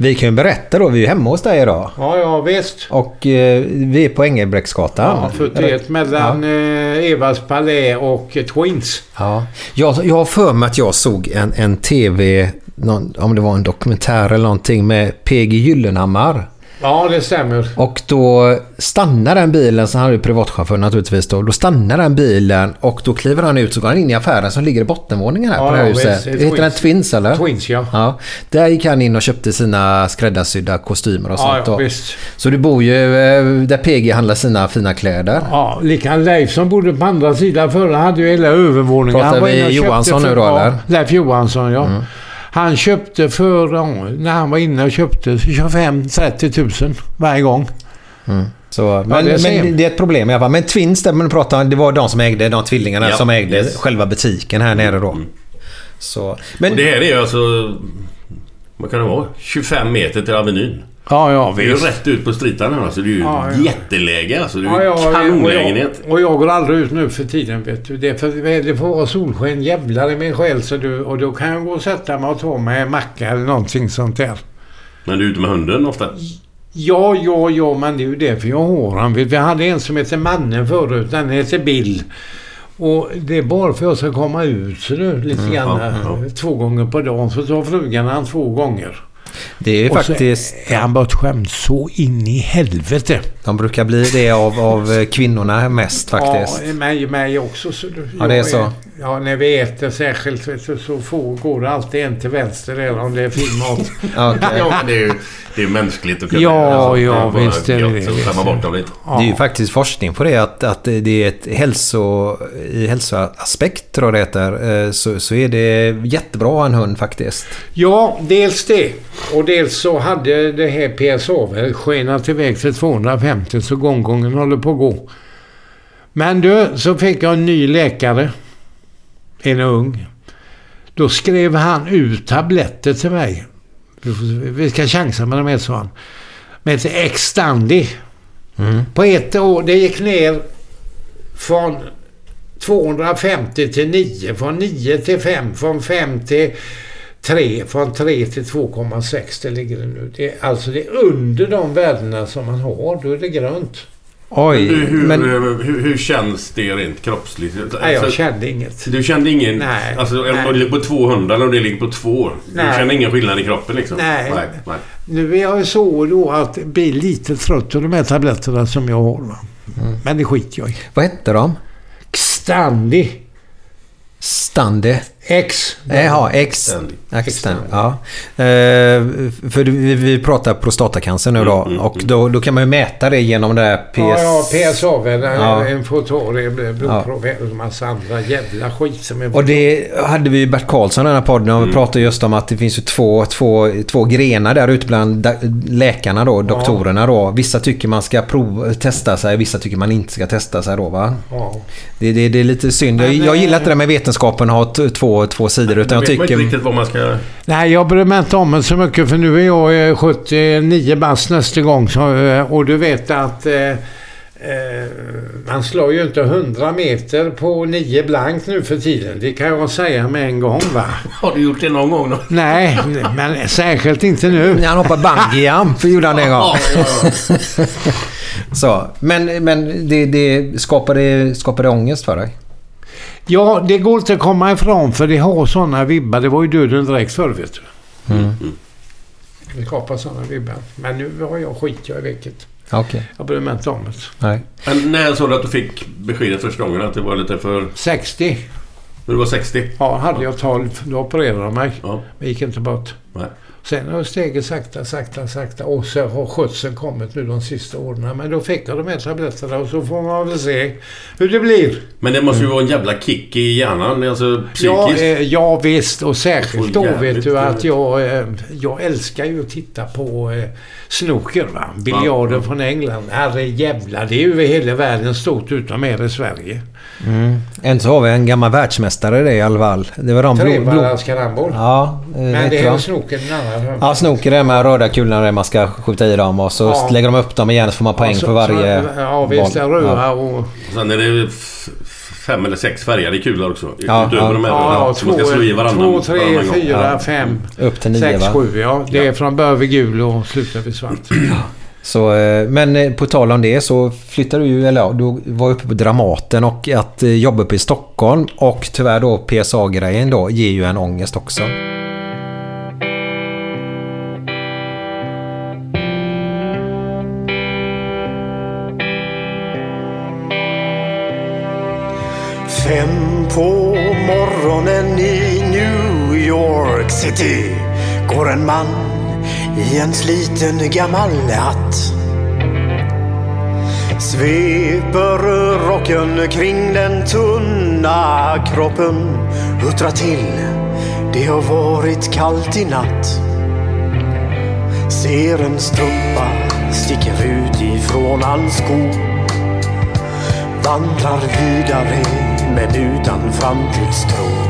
D: Vi kan ju berätta då, vi är hemma hos dig idag.
B: Ja, ja visst.
D: Och eh, vi är på Engelbrektsgatan.
B: Ja, 41 mellan eh, Evas Palais och eh, Twins.
D: Ja. Jag, jag har för mig att jag såg en, en TV, någon, om det var en dokumentär eller någonting med PG Gyllenhammar.
B: Ja, det stämmer.
D: Och då stannar den bilen, så han är ju privatchaufför naturligtvis då. Då stannar den bilen och då kliver han ut så går han in i affären som ligger i bottenvåningen här
B: Ja,
D: på det här
B: ja,
D: huset.
B: visst.
D: Heter den
B: Twins.
D: Eller?
B: Twins, ja.
D: ja. Där gick han in och köpte sina skräddarsydda kostymer och
B: Ja,
D: sånt
B: ja,
D: då.
B: visst.
D: Så du bor ju eh, där PG handlar sina fina kläder.
B: Ja, likadant Leif som bodde på andra sidan förra hade ju hela övervåningen.
D: Pratar vi Johansson nu då,
B: ja,
D: eller? Mm.
B: Leif Johansson, ja. Han köpte för, ja, när han var inne och köpte 25-30 000 varje gång.
D: Så, men,
B: det
D: det men det är ett problem i alla fall. Men Twins, där man pratar, det var de som ägde, de tvillingarna
C: Ja,
D: som ägde
C: yes.
D: själva butiken här nere då. Så, men
C: Och det här är ju alltså... Vad kan det vara? 25 meter till Avenyn.
B: Ja, ja,
C: Det är ju rätt ut på stritarna här, alltså. Det är ju
B: Ja, ja.
C: jätteläge alltså. Det är
B: Ja,
C: ju
B: ja,
C: kanonlägenhet.
B: Och jag, och jag går aldrig ut nu för tiden vet du. Det, för, det får vara solsken jävlar i min själ så du, och då kan jag gå och sätta mig och ta mig en macka eller någonting sånt där.
C: Men du är ute med hunden ofta?
B: Ja, ja, ja, men det är ju därför jag har han. Vi hade en som heter Mannen förut. Den heter Bill. Och det är bara för att jag ska komma ut så du, lite
D: Mm,
B: grann.
C: ja,
B: eh, Två gånger på dagen. Så tar frugan han två gånger.
D: Det är faktiskt...
B: så är han bortskämd så in i helvete.
D: De brukar bli det av, av eh, kvinnorna mest faktiskt.
B: Ja, mig, mig också. Så
D: Ja, det är så.
B: Ja, när vi äter särskilt du, så får, går det alltid en till vänster där om det är fin mat.
D: Okej.
C: Ja, men det är ju det är mänskligt att kunna
B: Ja,
C: göra så.
B: ja, visst är det
C: gött
B: det,
C: att
B: visst är det.
C: bort dem lite.
D: Det är ju faktiskt forskning på det att, att det är ett hälso... I hälsoaspekt tror jag det heter. eh, Så, så är det jättebra att ha en hund faktiskt.
B: Ja, dels det. Och dels så hade det här PSA väl skenat iväg till 250 så gånggången håller på att gå. Men du, så fick jag en ny läkare. En ung. Då skrev han ut tabletter till mig. Vi ska chansa med de här, sa han. Med ett Xtandi. På ett år, det gick ner från 250 till 9, från 9 till 5, från 5 till 3, från 3 till 2,6 det ligger det nu. Det är, alltså det är under de värdena som man har, då är det grönt.
D: Oj,
C: hur,
D: men...
C: hur, hur känns det rent kroppsligt?
B: Nej, jag
C: Alltså,
B: kände inget.
C: Du kände ingen...
B: Nej,
C: Alltså om
B: nej.
C: det ligger på 200 eller om det ligger på 2. Du kände ingen skillnad i kroppen liksom?
B: Nej.
C: nej, nej.
B: Nu är jag ju så då att bli lite trött av de här tabletterna som jag har. Va? Men det skiter jag i.
D: Vad hette de?
B: Xtandi.
D: Standi?
B: X.
D: Jaha, X.
C: Xtandi.
D: Xtandi. Ja. Eh, för vi, vi pratar prostatacancer nu då. Och då, då kan man ju mäta det genom det där PS...
B: Ja, ja, PSA väl.
D: Ja.
B: En fotar, blodprov och en massa andra jävla skit som är...
D: Och det hade vi ju Bert Karlsson i den här podden och vi pratade just om att det finns ju två, två, två grenar där ute bland läkarna då, doktorerna då. Vissa tycker man ska prov, testa sig, vissa tycker man inte ska testa sig då va.
B: Ja.
D: Det, det, det är lite synd. Jag, jag gillar
B: eh,
D: inte det med vetenskapen att ha t- två, två sidor utan jag
C: vet man inte
D: tycker...
C: riktigt vad man ska...
B: Nej, jag bryr mig inte om det så mycket för nu är jag eh, 79 bast nästa gång. Så, eh, och du vet att eh, Eh, man slår ju inte 100 meter på 9 blank nu för tiden. Det kan jag säga med en gång va.
C: Har du gjort det någon gång då?
B: Nej, men särskilt inte nu.
D: När han hoppade bungyjump gjorde han en gång. Så, men men det, det skapade, skapade ångest för dig?
B: Ja, det går inte att komma ifrån för det har sådana vibbar. Det var ju döden direkt förr vet du.
D: Mm.
B: Det skapar sådana vibbar. Men nu har jag skit jag i vilket.
D: Okej.
B: Jag bryr mig inte om det.
D: Nej.
C: Men när såg du att du fick beskedet första gången att det var lite för...
B: 60.
C: När du var 60?
B: Ja, hade jag 12 då opererade de mig.
C: Ja.
B: Det gick inte bort.
C: Nej.
B: Sen har steget sakta, sakta, sakta och så har skötseln kommit nu de sista åren. Men då fick jag de här tabletterna och så får man väl se hur det blir.
C: Men det måste ju vara en jävla kick i hjärnan, alltså psykiskt.
B: Ja, eh, ja visst och särskilt då vet du att jag, eh, jag älskar ju att titta på eh, snooker va. Biljarden
C: Ja.
B: från England. Herre jävlar, det är ju över hela världen stort utom här i Sverige.
D: Mm. Än så har vi en gammal världsmästare i det i alla fall. Det var de.
B: Trevallans karambol.
D: Ja, eh,
B: Men det är snooker en annan.
D: Ja, snooker är med röda kulorna där man ska skjuta i dem och så
B: Ja.
D: lägger de upp dem igen så får man poäng
B: Ja, så-
D: för varje
B: så- Ja visst,
D: boll.
B: röda och...
C: Sen är det fem eller sex färgade kulor också.
D: Ja,
C: utöver
D: ja.
C: de här
B: Ja,
C: röda. Så man ska slå i varandra.
B: två, tre,
C: varannan
B: fyra,
D: Ja.
B: fem,
D: Upp till nio
B: sex,
D: va?
B: sju. Ja, det är från början vid gul och slutar vid svart.
D: Så, eh, men eh, på tal om det så flyttade du ju, eller ja, du var uppe på Dramaten och att eh, jobba uppe i Stockholm och tyvärr då PSA-grejen då ger ju en ångest också.
G: York City går en man i en sliten gammal hatt. Sveper rocken kring den tunna kroppen, huttrar till. Det har varit kallt i natt. Ser en strumpa sticker ut ifrån hans sko vandrar vidare men utan framtidstro.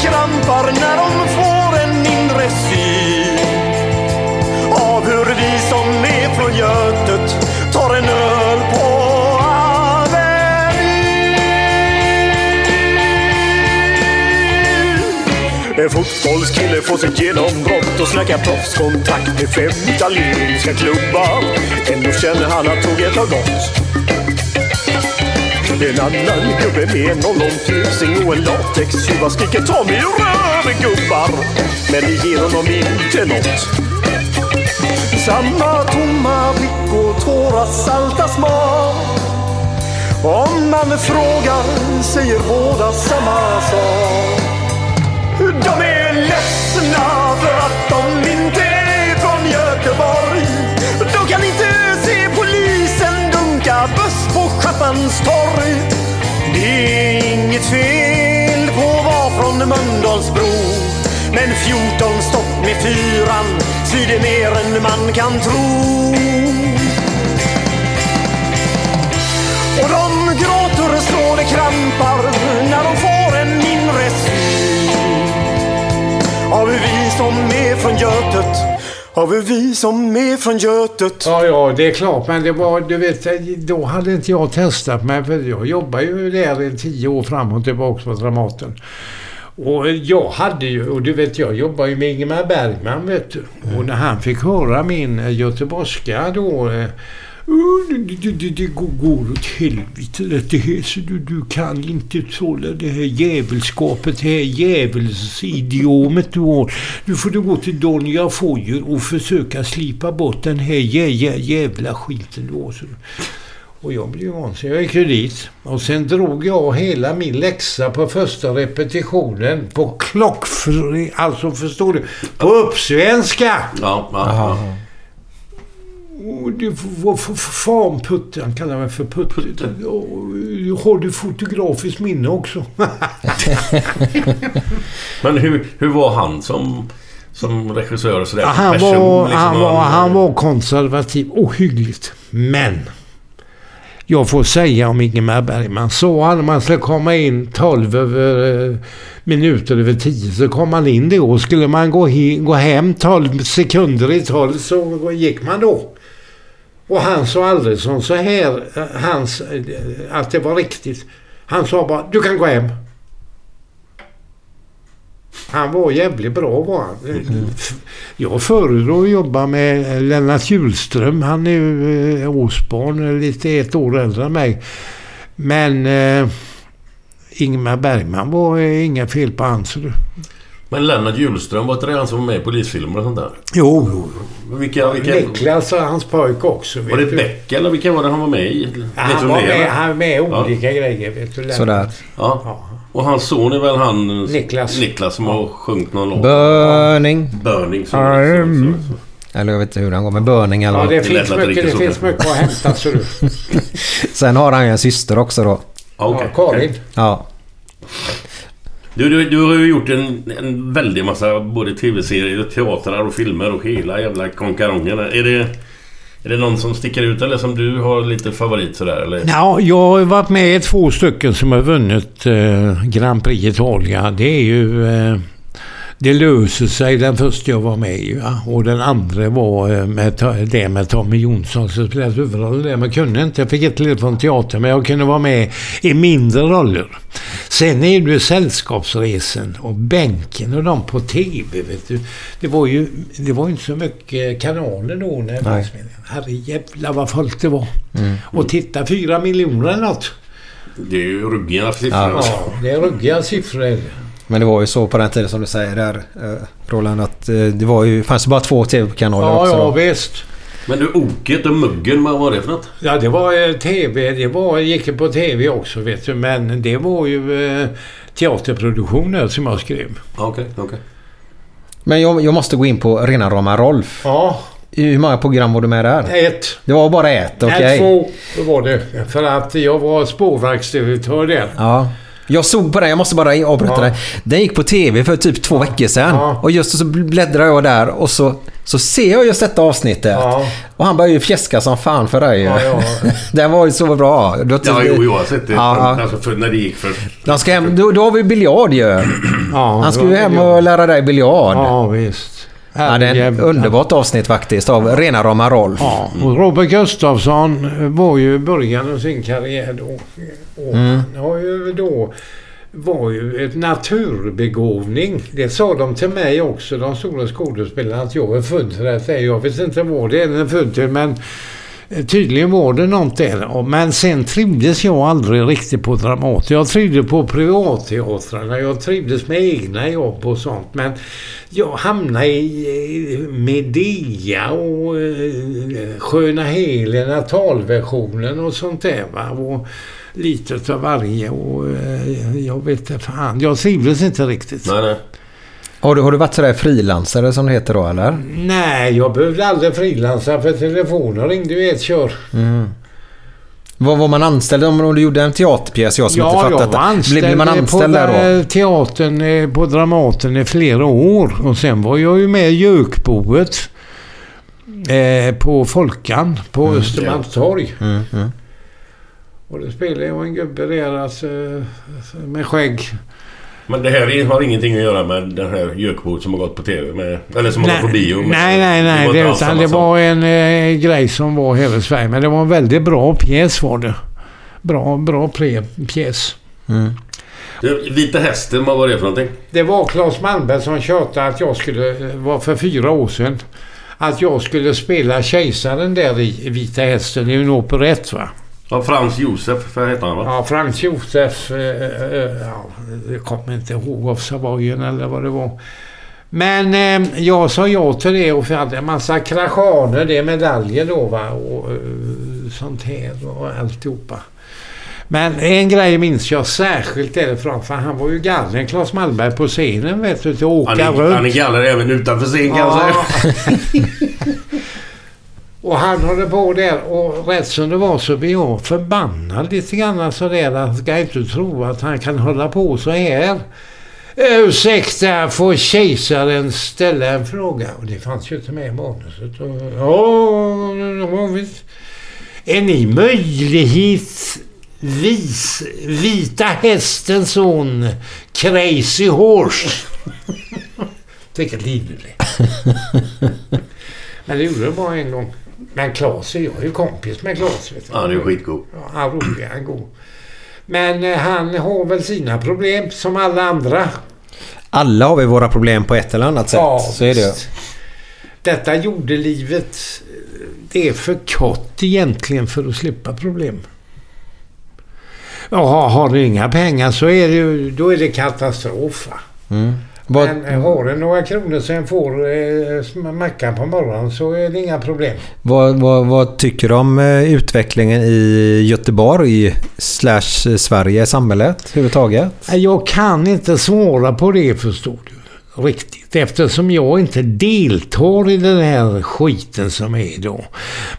G: Krampar när de får en inre syn av hur vi som är från Götet tar en öl på Avenyn. En fotbollskille får sitt genombrott och snackar proffskontakt med fem italienska klubbar. Ändå känner han att tåget har gått. En annan gubbe med en ollontusing och en latextjuva skriker ta mig ur röven gubbar. Men det ger honom inte nåt. Samma tomma blick och tårar salta smak. Om man frågar säger båda samma sak. De är ledsna för att de inte är från Göteborg. De kan inte se polisen dunka buss på torg. Det är inget fel på att vara från Mölndalsbro. Men 14 stopp med fyran svider mer än man kan tro. Och de gråter så det krampar när de får en inre syn av hur vi som är från Götet av hur vi som är från Götet
B: Ja, ja, det är klart. Men det var, du vet, då hade inte jag testat mig. För jag jobbar ju där i tio år fram och tillbaka på Dramaten. Och jag hade ju, och du vet jag jobbar ju med Ingemar Bergman vet du. Och när han fick höra min eh, göteborgska då eh, det, det, det, det går- åt helvete det här så du, du kan inte tåla det här djävulskapet, det här djävulsidiomet du har. Nu får du gå till Donja Foyer och försöka slipa bort den här jä, jä, jävla skiten du har. Så- Och jag blev vansinnig. Jag gick ju dit. Och sen drog jag hela min läxa på första repetitionen på klockfri... Alltså förstår du? På uppsvenska!
C: Ja, ja, ja.
B: Det var för fan Putte. Han kallar mig för Putte. Och Har du fotografiskt minne också?
C: Men hur, hur var han som, som regissör och sådär?
B: Ja, han,
C: Person,
B: var,
C: liksom,
B: han, var, han var konservativ. Ohyggligt. Men. Jag får säga om Ingemar Bergman. Så han man skulle komma in 12 över, eh, minuter över 10 så kom man in då. Skulle man gå, he, gå hem 12 sekunder i 12 så gick man då. Och han sa aldrig som så här, eh, hans, eh, att det var riktigt. Han sa bara, du kan gå hem. Han var jävligt bra var han. Jag föredrar att jobba med Lennart Hjulström. Han är ju eh, Osborn, lite ett år äldre än mig. Men eh, Ingmar Bergman var eh, inga fel på hans.
C: Men Lennart Hjulström, var inte det han som var med i polisfilmer och sånt där?
B: Jo, jo.
C: Vilka, vilka,
B: Niklas och hans pojk också.
C: var det
B: du.
C: Beck eller vilka var det han var med i? Du
B: Han var med,
C: eller?
B: han var med i
C: Ja.
B: olika grejer. Vet du.
D: Sådär.
C: Ja. Och hans son är väl han...
B: Niklas.
C: Niklas som har sjungit någon låt.
D: Burning.
C: Burning. Så,
B: Mm.
C: så, så, så.
D: Eller jag vet inte hur den går, men Burning eller
B: Ja, det, finns mycket, det
C: så
B: finns mycket att hämta. Så du.
D: Sen har han ju en syster också då.
C: Ja, okej,
B: ja, Karin.
D: Ja.
C: Du, du, du har ju gjort en, en väldig massa både tv-serier, teatrar och filmer och hela jävla konkarongen. Är det, är det någon som sticker ut eller som du har lite favorit sådär? Eller?
B: Ja, jag har varit med i två stycken som har vunnit eh, Grand Prix Italia. Det är ju... Eh, det löser sig den första jag var med i. Va? Och den andra var eh, med, det med Tommy Jonsson som spelade huvudrollen där. Men kunde inte. Jag fick ett litet från teatern. Men jag kunde vara med i mindre roller. Sen är det ju Sällskapsresen och Bänken och de på TV. Vet du. Det var ju det var inte så mycket kanaler då. När
D: Nej.
B: Herre jävlar vad folk det var.
D: Mm.
B: Och titta, fyra miljoner eller något.
C: Det är ju ruggiga siffror.
D: Ja.
B: Ja, det är ruggiga siffror.
D: Men det var ju så på den tiden som du säger där eh, Roland att eh, det var ju, fanns ju bara två tv-kanaler
B: Ja,
D: också
B: ja
D: då.
B: visst.
C: Men du, Oket och Muggen, vad var det för något?
B: Ja, det var eh, TV. Det var, gick på TV också, vet du. Men det var ju eh, teaterproduktioner som jag skrev.
C: Okej, okej.
D: Men jag, jag måste gå in på rena rama Rolf.
B: Ja,
D: Hur många program var du med där?
B: ett.
D: Det var bara ett, okej?
B: Nej, två var det. För att jag var spårvagnsdirektör där.
D: Ja. Jag såg på den, jag måste bara avbryta
B: Ja.
D: dig. Den gick på TV för typ två veckor sedan.
B: Ja.
D: Och just så bläddrar jag där och så, så ser jag just detta avsnittet.
B: Ja.
D: Och han börjar ju fjäska som fan för dig.
B: Ja, ja.
D: Den var ju så bra. Du har
C: Ja, jo, jag har sett det.
D: Ja.
C: Alltså för när det gick för...
D: De ska hem, då, då har vi biljard ju.
B: Ja,
D: Han ska ju hem och lära dig biljard. Ja.
B: Ja,
D: det är ett underbart avsnitt faktiskt av rena rama Rolf.
B: Ja, och Robert Gustafsson var ju i början av sin karriär då. Och
D: Mm.
B: han har ju då var ju ett naturbegåvning. Det sa de till mig också, de stora skådespelarna, att jag är född för detta. Jag vet inte vad det är den är född till, men Eh, tydligen var det något där. Men sen trivdes jag aldrig riktigt på Dramaten. Jag trivdes på privatteatrarna. Jag trivdes med egna jobb och sånt. Men jag hamnade i Medea och eh, Sköna Helena, talversionen och sånt där. Va? Och lite utav varje och eh, jag vet inte fan. Jag trivdes inte riktigt.
C: Nej, nej.
D: Har, du, har du varit sådär frilansare som det heter då eller?
B: Nej, jag behövde aldrig frilansa för telefonen ringde ju ett kör.
D: Var var man anställd om om du gjorde en teaterpjäs? Jag som inte
B: Ja,
D: fattat
B: jag var
D: det.
B: anställd,
D: Blev man anställd
B: på
D: där då?
B: teatern, eh, på Dramaten i flera år. Och sen var jag ju med i Gökboet. Eh, på Folkan på Östermalmstorg.
D: Mm, mm.
B: Och då spelade jag en gubbe där alltså, med skägg.
C: Men det här har ingenting att göra med den här Gökbo som har gått på TV med... Eller som har gått på bio. med-
B: nej, nej, nej.
C: var
B: Det, utan det var en eh, grej som var här i Sverige. Men det var en väldigt bra pjäs var det. Bra, bra pre, pjäs.
D: Mm.
C: Du, Vita Hästen, vad var det för någonting?
B: Det var Claes Malmberg som tjatade att jag skulle, var för fyra år sedan, att jag skulle spela kejsaren där i Vita Hästen. Det är ju en operett va?
C: Ja, Frans Josef heter han va?
B: Ja, Frans Josef. Eh, eh, ja, jag kommer inte ihåg av Savoyen eller vad det var. Men eh, jag sa ja till det och hade en massa kraschaner, det är medaljer då va och eh, sånt här och alltihopa. Men en grej minns jag särskilt därifrån för han var ju galen Claes Malmberg på scenen vet du, till att åka
C: Han är,
B: runt.
C: han är galler även utanför scen kan jag säga.
B: Och han håller på där och rätt som det var så blev jag förbannad lite grann sådär. att ska inte tro att han kan hålla på så här. Ursäkta, får kejsaren ställa en fråga? Och det fanns ju inte med i manuset. Ja, visst. Är ni möjlighet vis, Vita Hästens son Crazy Horse? Vilket liv du blev. Men det gjorde det bara en gång. Men Claes, jag är ju kompis med Claes. Vet du.
C: Ja, det är skitgod.
B: Ja, han är rolig, han är god. Men eh, han har väl sina problem som alla andra.
D: Alla har vi våra problem på ett eller annat sätt.
B: Ja,
D: så är det ju.
B: visst. Detta jordelivet, eh, det är för kort egentligen för att slippa problem. Ja, har du inga pengar så är det ju, då är det katastrof.
D: Mm. Vad,
B: Men eh, har du några kronor sen får eh, mackan på morgonen så är det inga problem.
D: vad, vad, vad tycker du om eh, utvecklingen i Göteborg slash Sverige, samhället överhuvudtaget?
B: Jag kan inte svara på det förstår du. Riktigt. Eftersom jag inte deltar i den här skiten som är då.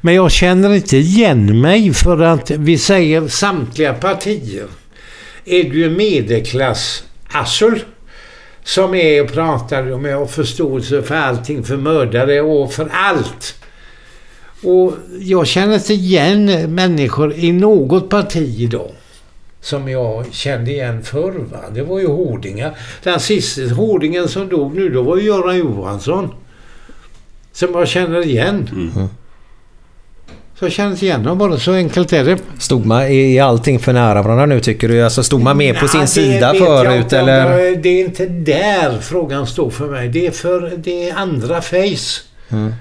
B: Men jag känner inte igen mig för att vi säger samtliga partier är ju medelklass-assel som är och pratar om och har förståelse för allting, för mördare och för allt. Och jag känner inte igen människor i något parti idag som jag kände igen förr. Va? Det var ju Hårdingar. Den sista Hårdingen som dog nu, då var ju Göran Johansson. Som jag känner igen. Mm. Så inte igen dem bara, så enkelt är det.
D: Stod man i allting för nära varandra nu tycker du? Alltså stod man med på sin
B: Nej,
D: sida förut
B: inte
D: eller?
B: Det är inte där frågan står för mig. Det är för det är andra face.
D: Mm.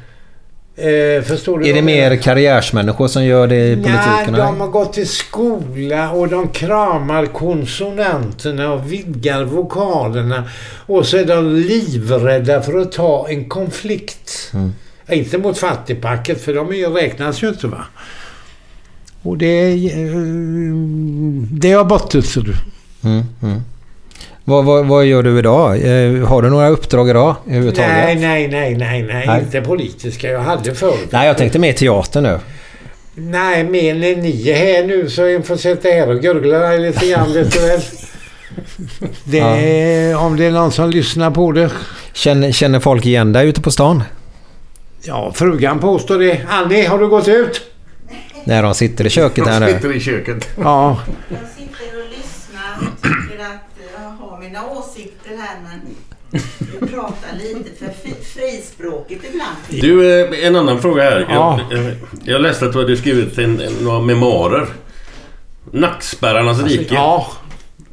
B: Eh, förstår du?
D: Är det mer karriärsmänniskor som gör det i politiken?
B: Nej, de har gått i skola och de kramar konsonanterna och vidgar vokalerna. Och så är de livrädda för att ta en konflikt.
D: Mm.
B: Ja, Inte mot fattigpacket, för de är räknas ju inte va. Och det, eh, det har borta ser du.
D: Mm, mm. Vad, vad, vad gör du idag? Eh, Har du några uppdrag idag överhuvudtaget?
B: Nej, nej, nej, nej, nej,
D: Nej.
B: Inte politiska. Jag hade förr.
D: Nej, jag tänkte mer teater nu.
B: Nej, men när ni är här nu så jag får sitta här och gurgla lite grann, vet du väl. Det är, Om det är någon som lyssnar på det.
D: Känner, känner folk igen dig ute på stan?
B: Ja, frugan påstår det. Annie, har du gått ut?
D: När de sitter i köket här nu.
C: Sitter i köket.
B: Ja.
H: Jag sitter och lyssnar och tycker att jag har mina åsikter här men vi pratar lite för frispråkigt ibland.
C: Du, eh, en annan fråga här.
B: Ja.
C: Jag, jag, jag läste att du hade skrivit en, en, några memoarer. Nackspärrarnas rike.
B: Ja,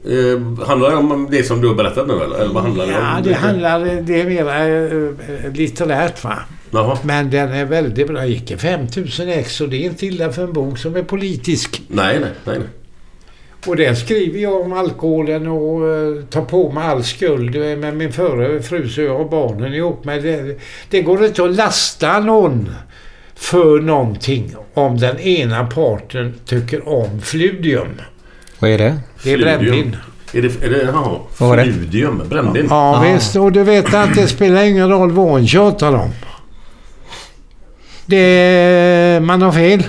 C: Eh, handlar det om det som du har berättat nu eller? eller vad handlar det
B: ja
C: om?
B: det handlar... Det är mer äh, litterärt va.
C: Jaha.
B: Men den är väldigt bra. gick i 5000 ex och det är inte illa för en bok som är politisk.
C: Nej, nej, nej. nej.
B: Och där skriver jag om alkoholen och uh, tar på mig all skuld eh, med min förre fru så jag har barnen ihop med. Det, det går inte att lasta någon för någonting om den ena parten tycker om fludium.
D: Vad är det?
B: Det är brännvin.
C: Är det... Är det
D: det?
C: Fludium. Brännvin.
B: Ja visst, och du vet att det spelar ingen roll vad en tjatar om. Det, man har fel.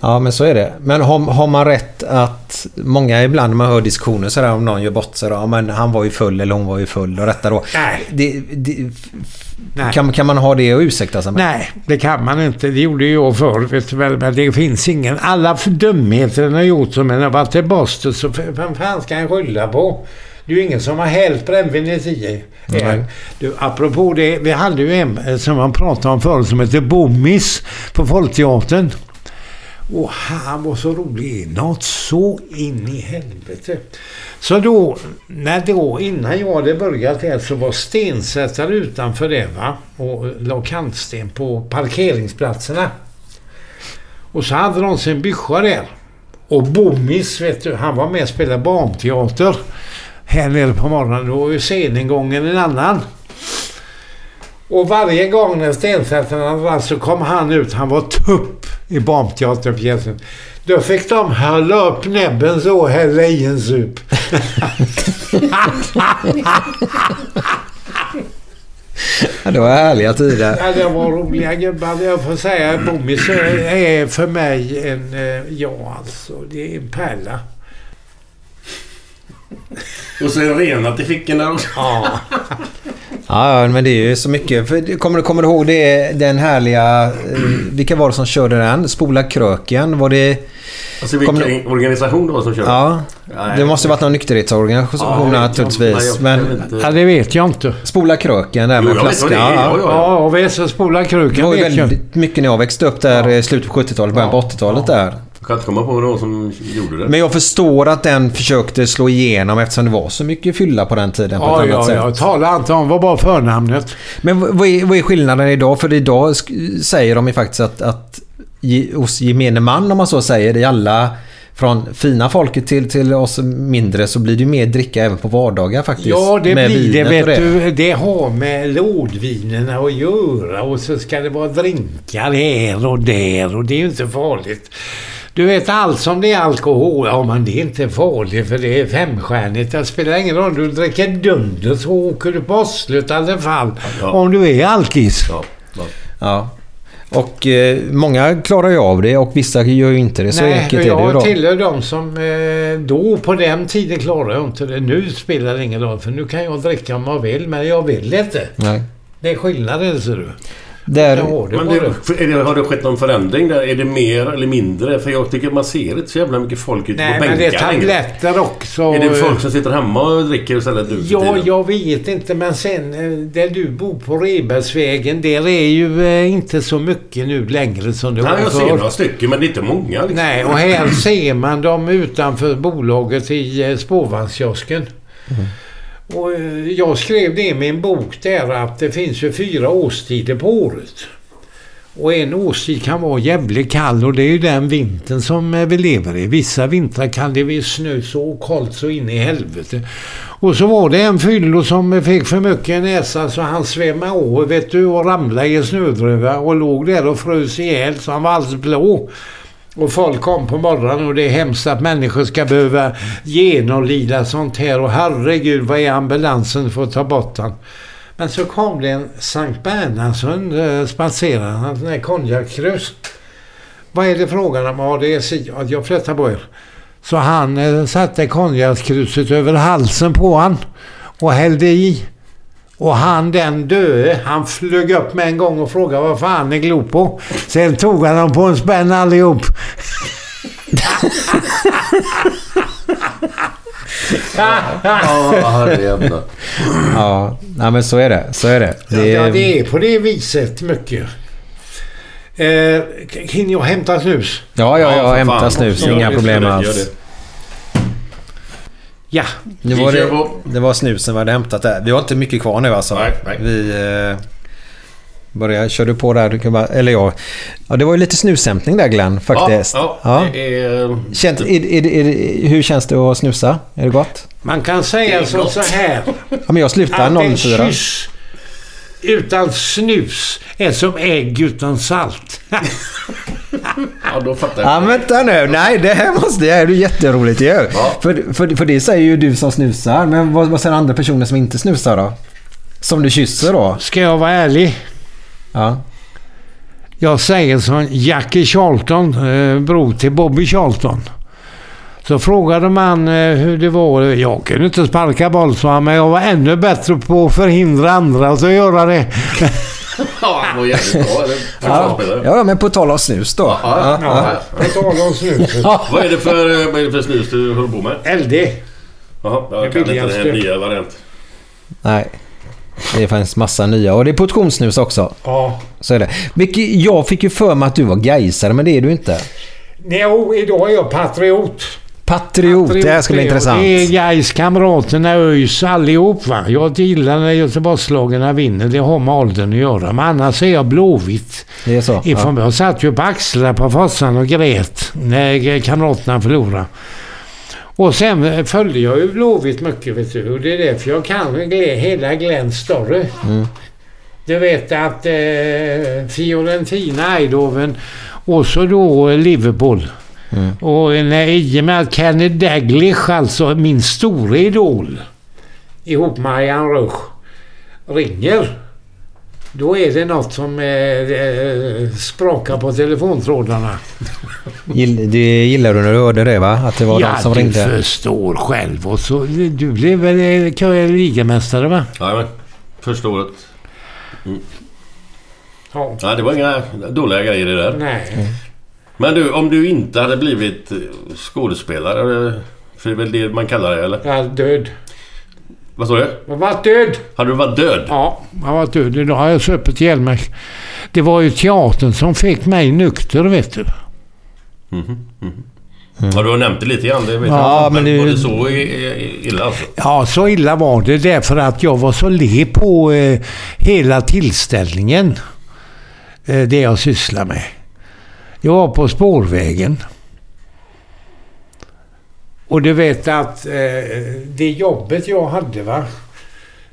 D: Ja, men så är det. Men har, har man rätt att... Många ibland när man hör diskussioner sådär om någon gör bort sig. Ja, men han var ju full eller hon var ju full och detta då.
B: Nej.
D: Det, det,
B: Nej.
D: kan, kan man ha det och ursäkta sig med?
B: Nej, det kan man inte. Det gjorde jag förr, vet du väl. Men det finns ingen... Alla dumheter den har gjort som en har varit till Boston så vem fan ska jag skylla på? Det är ju ingen som har hällt brännvinet i.
D: Nej.
B: Du, apropå det, vi hade ju en eh, som man pratade om förut som heter Bommis på Folkteatern. Och han var så rolig. Något så in i helvete. Så då, när då, innan jag hade börjat här så var stensättare utanför det va. Och la kantsten på parkeringsplatserna. Och så hade de sin byscha där. Och Bommis, vet du, han var med och spelade barnteater. Här nere på morgonen. Då var ju sceningången en annan. Och varje gång när stensättarna rann så kom han ut. Han var tupp i barnteaterpjäsen. Då fick de hålla upp näbben så och hälla i en sup.
D: Ja, det var härliga tider.
B: Ja, det var roliga gubbar. Jag får säga Bommis är för mig en... eh, Ja, alltså. Det är en pärla.
C: Och så är det renat i fickorna också.
B: Ja.
D: Ja, ja, men det är ju så mycket. För, kommer, du- kommer du ihåg det, den härliga... eh, Vilka var det som körde den? Spola kröken? Var det...
C: Alltså vilken organisation det var som körde?
D: Ja.
C: Nej.
D: Det måste varit någon nykterhetsorganisation
C: Ja,
D: naturligtvis.
C: men jag-
D: Men...
C: jag vet inte.
B: ja, det vet jag inte.
D: Spola kröken där
C: Jo,
D: med flaskan.
C: det är.
D: Ja,
C: Ja,
D: ja.
C: ja.
B: Ja, och vi så spola
D: Det
B: kruken
D: var ju
B: jag.
D: väldigt mycket när jag växte upp där i slutet på 70-talet, början på 80-talet där.
C: Jag kan inte komma på någon som gjorde det.
D: Men jag förstår att den försökte slå igenom eftersom det var så mycket fylla på den tiden på
B: Ja,
D: ett annat
B: ja,
D: sätt.
B: jag talar inte om. vad bara förnamnet.
D: Men vad är, vad är skillnaden idag? För idag säger de ju faktiskt att, att ge, hos gemene man, om man så säger, i alla från fina folket till, till oss mindre så blir det ju mer dricka även på vardagar faktiskt.
B: Ja, det
D: med
B: blir det. Vet
D: och
B: du, det har med lådvinerna att göra och så ska det vara drinkar här och där och det är ju inte farligt. Du vet allt som det är alkohol, ja men det är inte farligt för det är femstjärnigt. Det spelar ingen roll. Du dricker dunder så åker du på alla fall.
C: Ja.
B: Om du är alkis.
C: Ja, ja.
D: Ja. Och eh, många klarar ju av det och vissa gör ju inte det. Så
B: Nej,
D: enkelt är det ju
B: jag
D: då.
B: tillhör de som eh, då på den tiden klarade jag inte det. Nu spelar det ingen roll för nu kan jag dricka om jag vill men jag vill inte.
D: Nej.
B: Det är skillnaden ser du.
D: Där,
B: Ja, det det.
C: det, har det skett någon förändring där? Är det mer eller mindre? För jag tycker man ser inte så jävla mycket folk ute
B: Nej,
C: på
B: men det är
C: bänkar
B: tabletter också.
C: Är det folk som sitter hemma och dricker istället nu
B: Ja, jag vet inte. Men sen eh, där du bor på Rebergsvägen, där är ju eh, inte så mycket nu längre som det
C: Nej,
B: var
C: jag ser
B: förr.
C: några stycken men det är inte många. Liksom.
B: Nej, och här ser man dem utanför bolaget i eh, spårvagnskiosken. Och eh, jag skrev det i min bok där att det finns ju fyra årstider på året. Och en årstid kan vara jävligt kall och det är ju den vintern som eh, vi lever i. Vissa vintrar kan det bli snö så kallt så in i helvete. Och så var det en fyllo som fick för mycket i näsan så han svämmade av vet du och ramlade i en snödruva och låg där och frös ihjäl så han var alldeles blå. Och folk kom på morgonen och det är hemskt att människor ska behöva genomlida sånt här och herregud vad är ambulansen för att ta bort han. Men så kom det en Sankt Bernhardshund eh, spatserande, han sån här konjakkrus. Vad är det frågan om? Ja, det är si. Jag flyttar på er. Så han eh, satte konjakskruset över halsen på han och hällde i. Och han den döde, han flög upp med en gång och frågade vad fan ni glor på. Sen tog han dem på en spänn allihop.
C: Ja, herrejävlar.
D: ja, nej, men så är det. Så är det. det
B: Ja, det är på det viset mycket. Eh, hinner jag hämta snus?
D: ja, ja,
C: Ja,
D: hämtar
C: fan.
D: snus.
C: Ja,
D: Inga problem alls.
B: Ja.
D: Det
C: Vi
D: var, det, det var snusen vi hade hämtat där. Vi har inte mycket kvar nu alltså.
C: Nej, nej.
D: Vi eh, börjar, kör du på där? Du kan bara, eller ja. ja. Det var ju lite snushämtning där Glenn faktiskt.
C: Ja,
D: Ja.
C: ja. Det är...
D: Känt, är, är, är, är, hur känns det att snusa? Är det gott?
B: Man kan säga så, så här.
D: Ja, men jag slutar
B: Att en
D: 04.
B: Utan snus är som ägg utan salt.
C: Ja, då fattar jag.
D: Ja, vänta nu. Nej, det här måste... Det här är ju jätteroligt ju.
C: Ja.
D: För, för, för det säger ju du som snusar. Men vad, vad säger andra personer som inte snusar då? Som du kysser då?
B: Ska jag vara ärlig?
D: Ja.
B: Jag säger som Jackie Charlton, eh, bror till Bobby Charlton. Så frågade man eh, hur det var. Jag kunde inte sparka boll, sa han, men jag var ännu bättre på att förhindra andra att göra det.
C: Ja, han var jävligt bra.
D: Ja, men på tal om snus då.
C: Ja, ja, ja.
B: På tal om snuset.
C: Vad, är det för, eh, vad är det för snus du håller på med?
B: LD.
C: Jaha, jag kan inte den här nya variant.
D: Nej. Det finns massa nya. Och det är portionssnus också.
B: Ja.
D: Så är det. Vilket, jag fick ju för mig att du var gaisare, men det är du inte.
B: Nej, idag är jag patriot.
D: Patriot, det här
B: är jag.
D: intressant.
B: Det är Gais, kamraterna, ÖIS, allihop va. Jag gillar när Göteborgslagarna vinner. Det har med åldern att göra. Men annars är jag blåvitt.
D: Det är så?
B: Ifrån, Jag satt ju på axlarna på Fossan och grät när kamraterna förlorade. Och sen följde jag ju Blåvitt mycket vet du. Och det är därför jag kan hela Glenn Story.
D: Mm.
B: Du vet att eh, Fiorentina, Eindhoven och så då Liverpool.
D: Mm.
B: Och när, i och med att Kenny Daglish, alltså min stora idol, ihop med Marianne Rush, ringer. Då är det något som eh, eh, sprakar på telefontrådarna.
D: Gill, det gillar du när du hörde det va? Att det var
B: ja,
D: någon som
B: du
D: ringde?
B: förstår själv. Och så, du blev väl eh, ligamästare va?
C: Jajamän. Första året. Mm.
B: Ja.
C: Ja, det var inga dåliga grejer det där.
B: Nej.
C: Men du, om du inte hade blivit eh, skådespelare, för det är väl det man kallar det, eller?
B: Jag är död.
C: Vad sa du?
B: Jag varit död.
C: Hade du varit död?
B: Ja, jag varit död. Idag har jag supit ihjäl mig. Det var ju teatern som fick mig nykter, vet du.
C: Mhm, mhm. Ja, du har nämnt det lite grann. Det vet
B: Ja,
C: jag.
B: men
C: Men
B: det-
C: var det så illa alltså?
B: Ja, så illa var det därför att jag var så le på eh, hela tillställningen. Eh, det jag sysslar med. Jag var på spårvägen. Och du vet att eh, det jobbet jag hade va.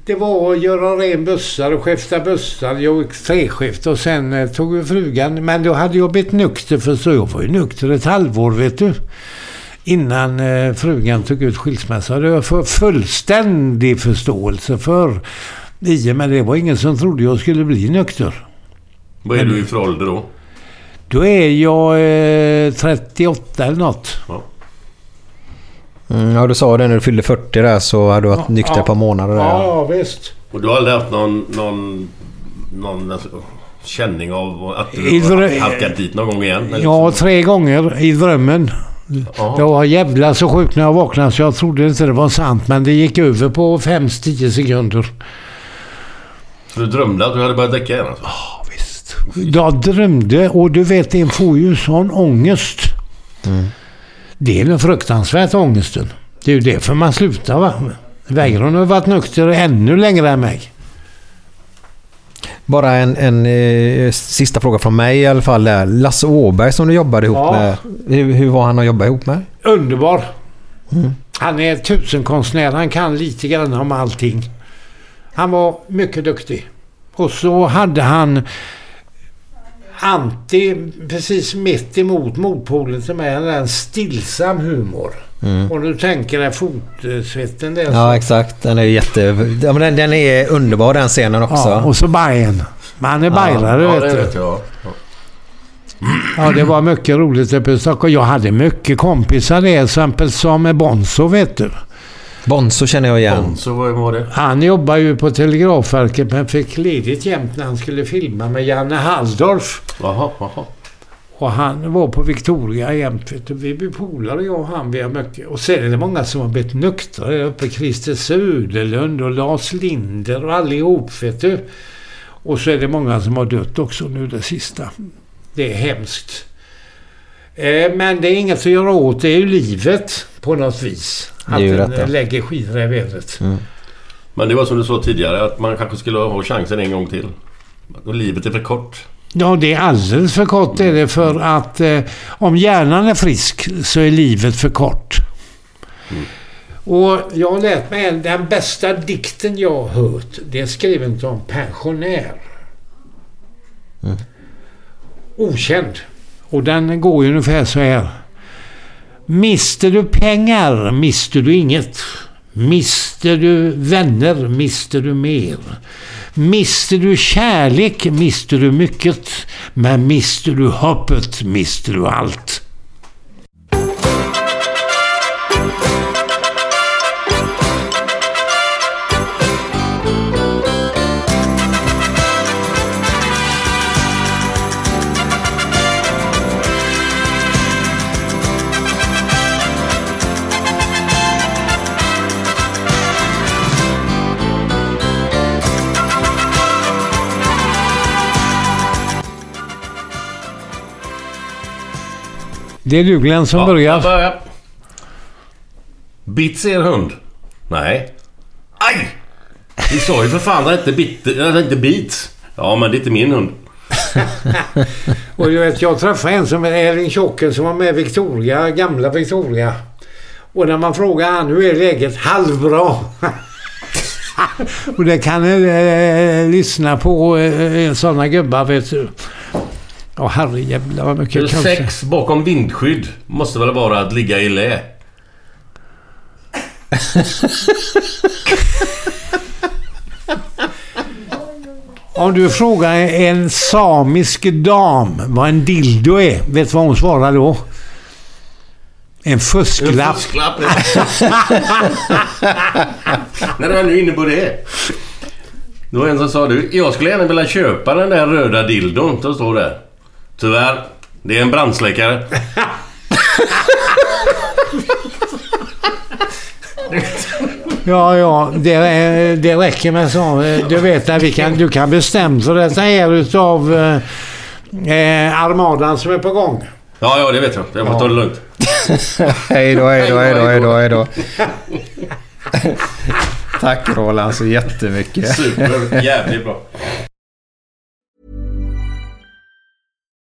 B: Det var att göra ren bussar och skifta bussar. Jag gick treskift och sen eh, tog vi frugan. Men då hade jag blivit nykter för så jag var ju nykter ett halvår vet du. Innan eh, frugan tog ut skilsmässa. Det var för fullständig förståelse för. I med det var ingen som trodde jag skulle bli nykter.
C: Vad är du i för ålder då?
B: Då är jag eh, 38 eller något.
D: Mm, ja, du sa det när du fyllde 40 där så hade du varit
B: Ja,
D: nykter
B: ja.
D: ett par månader där.
B: Ja, ja visst.
C: Och du har aldrig haft någon, någon, någon alltså, känning av att du
B: I
C: har halkat dit någon gång igen? eller
B: Ja,
C: så?
B: tre gånger i drömmen.
C: Jaha.
B: Jag var jävla så sjuk när jag vaknade så jag trodde inte det var sant. Men det gick över på 5-10 sekunder.
C: Så du drömde att du hade börjat dricka igen alltså?
B: Jag drömde och du vet, en får ju sån ångest. Det är den fruktansvärt ångesten. Det är ju därför man slutar va. Weiron har varit nykter ännu längre än mig.
D: Bara en, en eh, sista fråga från mig i alla fall. Där. Lasse Åberg som du jobbade ihop
B: Ja.
D: med. Hur, hur var han att jobba ihop med?
B: Underbar. Han är tusenkonstnär. Han kan lite grann om allting. Han var mycket duktig. Och så hade han anti, precis mitt emot motpolen som är en stillsam humor.
D: Mm.
B: Och du tänker dig fotsvetten där.
D: Ja, exakt. Den är jätte... Ja, men den, den är underbar den scenen också.
B: Ja, och så Bajen. Men han är bajrare
C: ja,
B: vet
C: det
B: du.
C: vet jag. Ja.
B: Ja, det var mycket roligt uppe i Stockholm. Jag hade mycket kompisar där, till exempel som Bonzo vet du.
D: Bonzo känner jag igen.
C: Så vad var det?
B: Han jobbar ju på Telegrafverket men fick ledigt jämt när han skulle filma med Janne Halldorf.
C: Jaha, jaha.
B: Och han var på Victoria jämt. Vet du. Vi blev polare jag och han. Vi har mycket. Och sen är det många som har blivit nyktra uppe. Christer Söderlund och Lars Linder och allihop vet du. Och så är det många som har dött också nu det sista. Det är hemskt. Eh, Men det är inget att göra åt. Det är ju livet på något vis. Att den lägger skidor i vädret.
C: Men det var som du sa tidigare att man kanske skulle ha chansen en gång till. Och livet är för kort.
B: Ja, det är alldeles för kort är det för att eh, om hjärnan är frisk så är livet för kort. Och jag har lärt mig en, den bästa dikten jag har hört, det är skriven av en pensionär. Okänd. Och den går ju ungefär så här. Mister du pengar mister du inget. Mister du vänner mister du mer. Mister du kärlek mister du mycket. Men mister du hoppet mister du allt. Det är du Glenn som
C: Ja,
B: börjar.
C: jag börjar. Bits er hund? Nej. Aj! Vi sa ju för fan att det inte, bit, inte bits. Ja, men det är inte min hund.
B: Och du vet, jag träffade en som är Erling Tjocken som var med Victoria, gamla Victoria. Och när man frågar han hur är läget? Halvbra. och det kan ni eh, lyssna på eh, sådana gubbar vet du. Ja herrejävlar vad mycket kanske.
C: Sex bakom vindskydd måste väl vara att ligga i lä?
B: Om du frågar en samisk dam vad en dildo är, vet du vad hon svarar då? En fusklapp.
C: En fusklapp. När du är nu inne på det. Det var en som sa du, jag skulle gärna vilja köpa den där röda dildon som står där. Tyvärr, det är en brandsläckare.
B: Ja, ja, det, det räcker med så. Du vet att vi kan, du kan bestämma så detta är utav eh, armadan som är på gång.
C: Ja, ja, det vet jag. Jag får ta det lugnt.
D: hej då, hej då, hej då, hej då, hej då. Tack Roland så jättemycket.
C: Super, jävligt bra.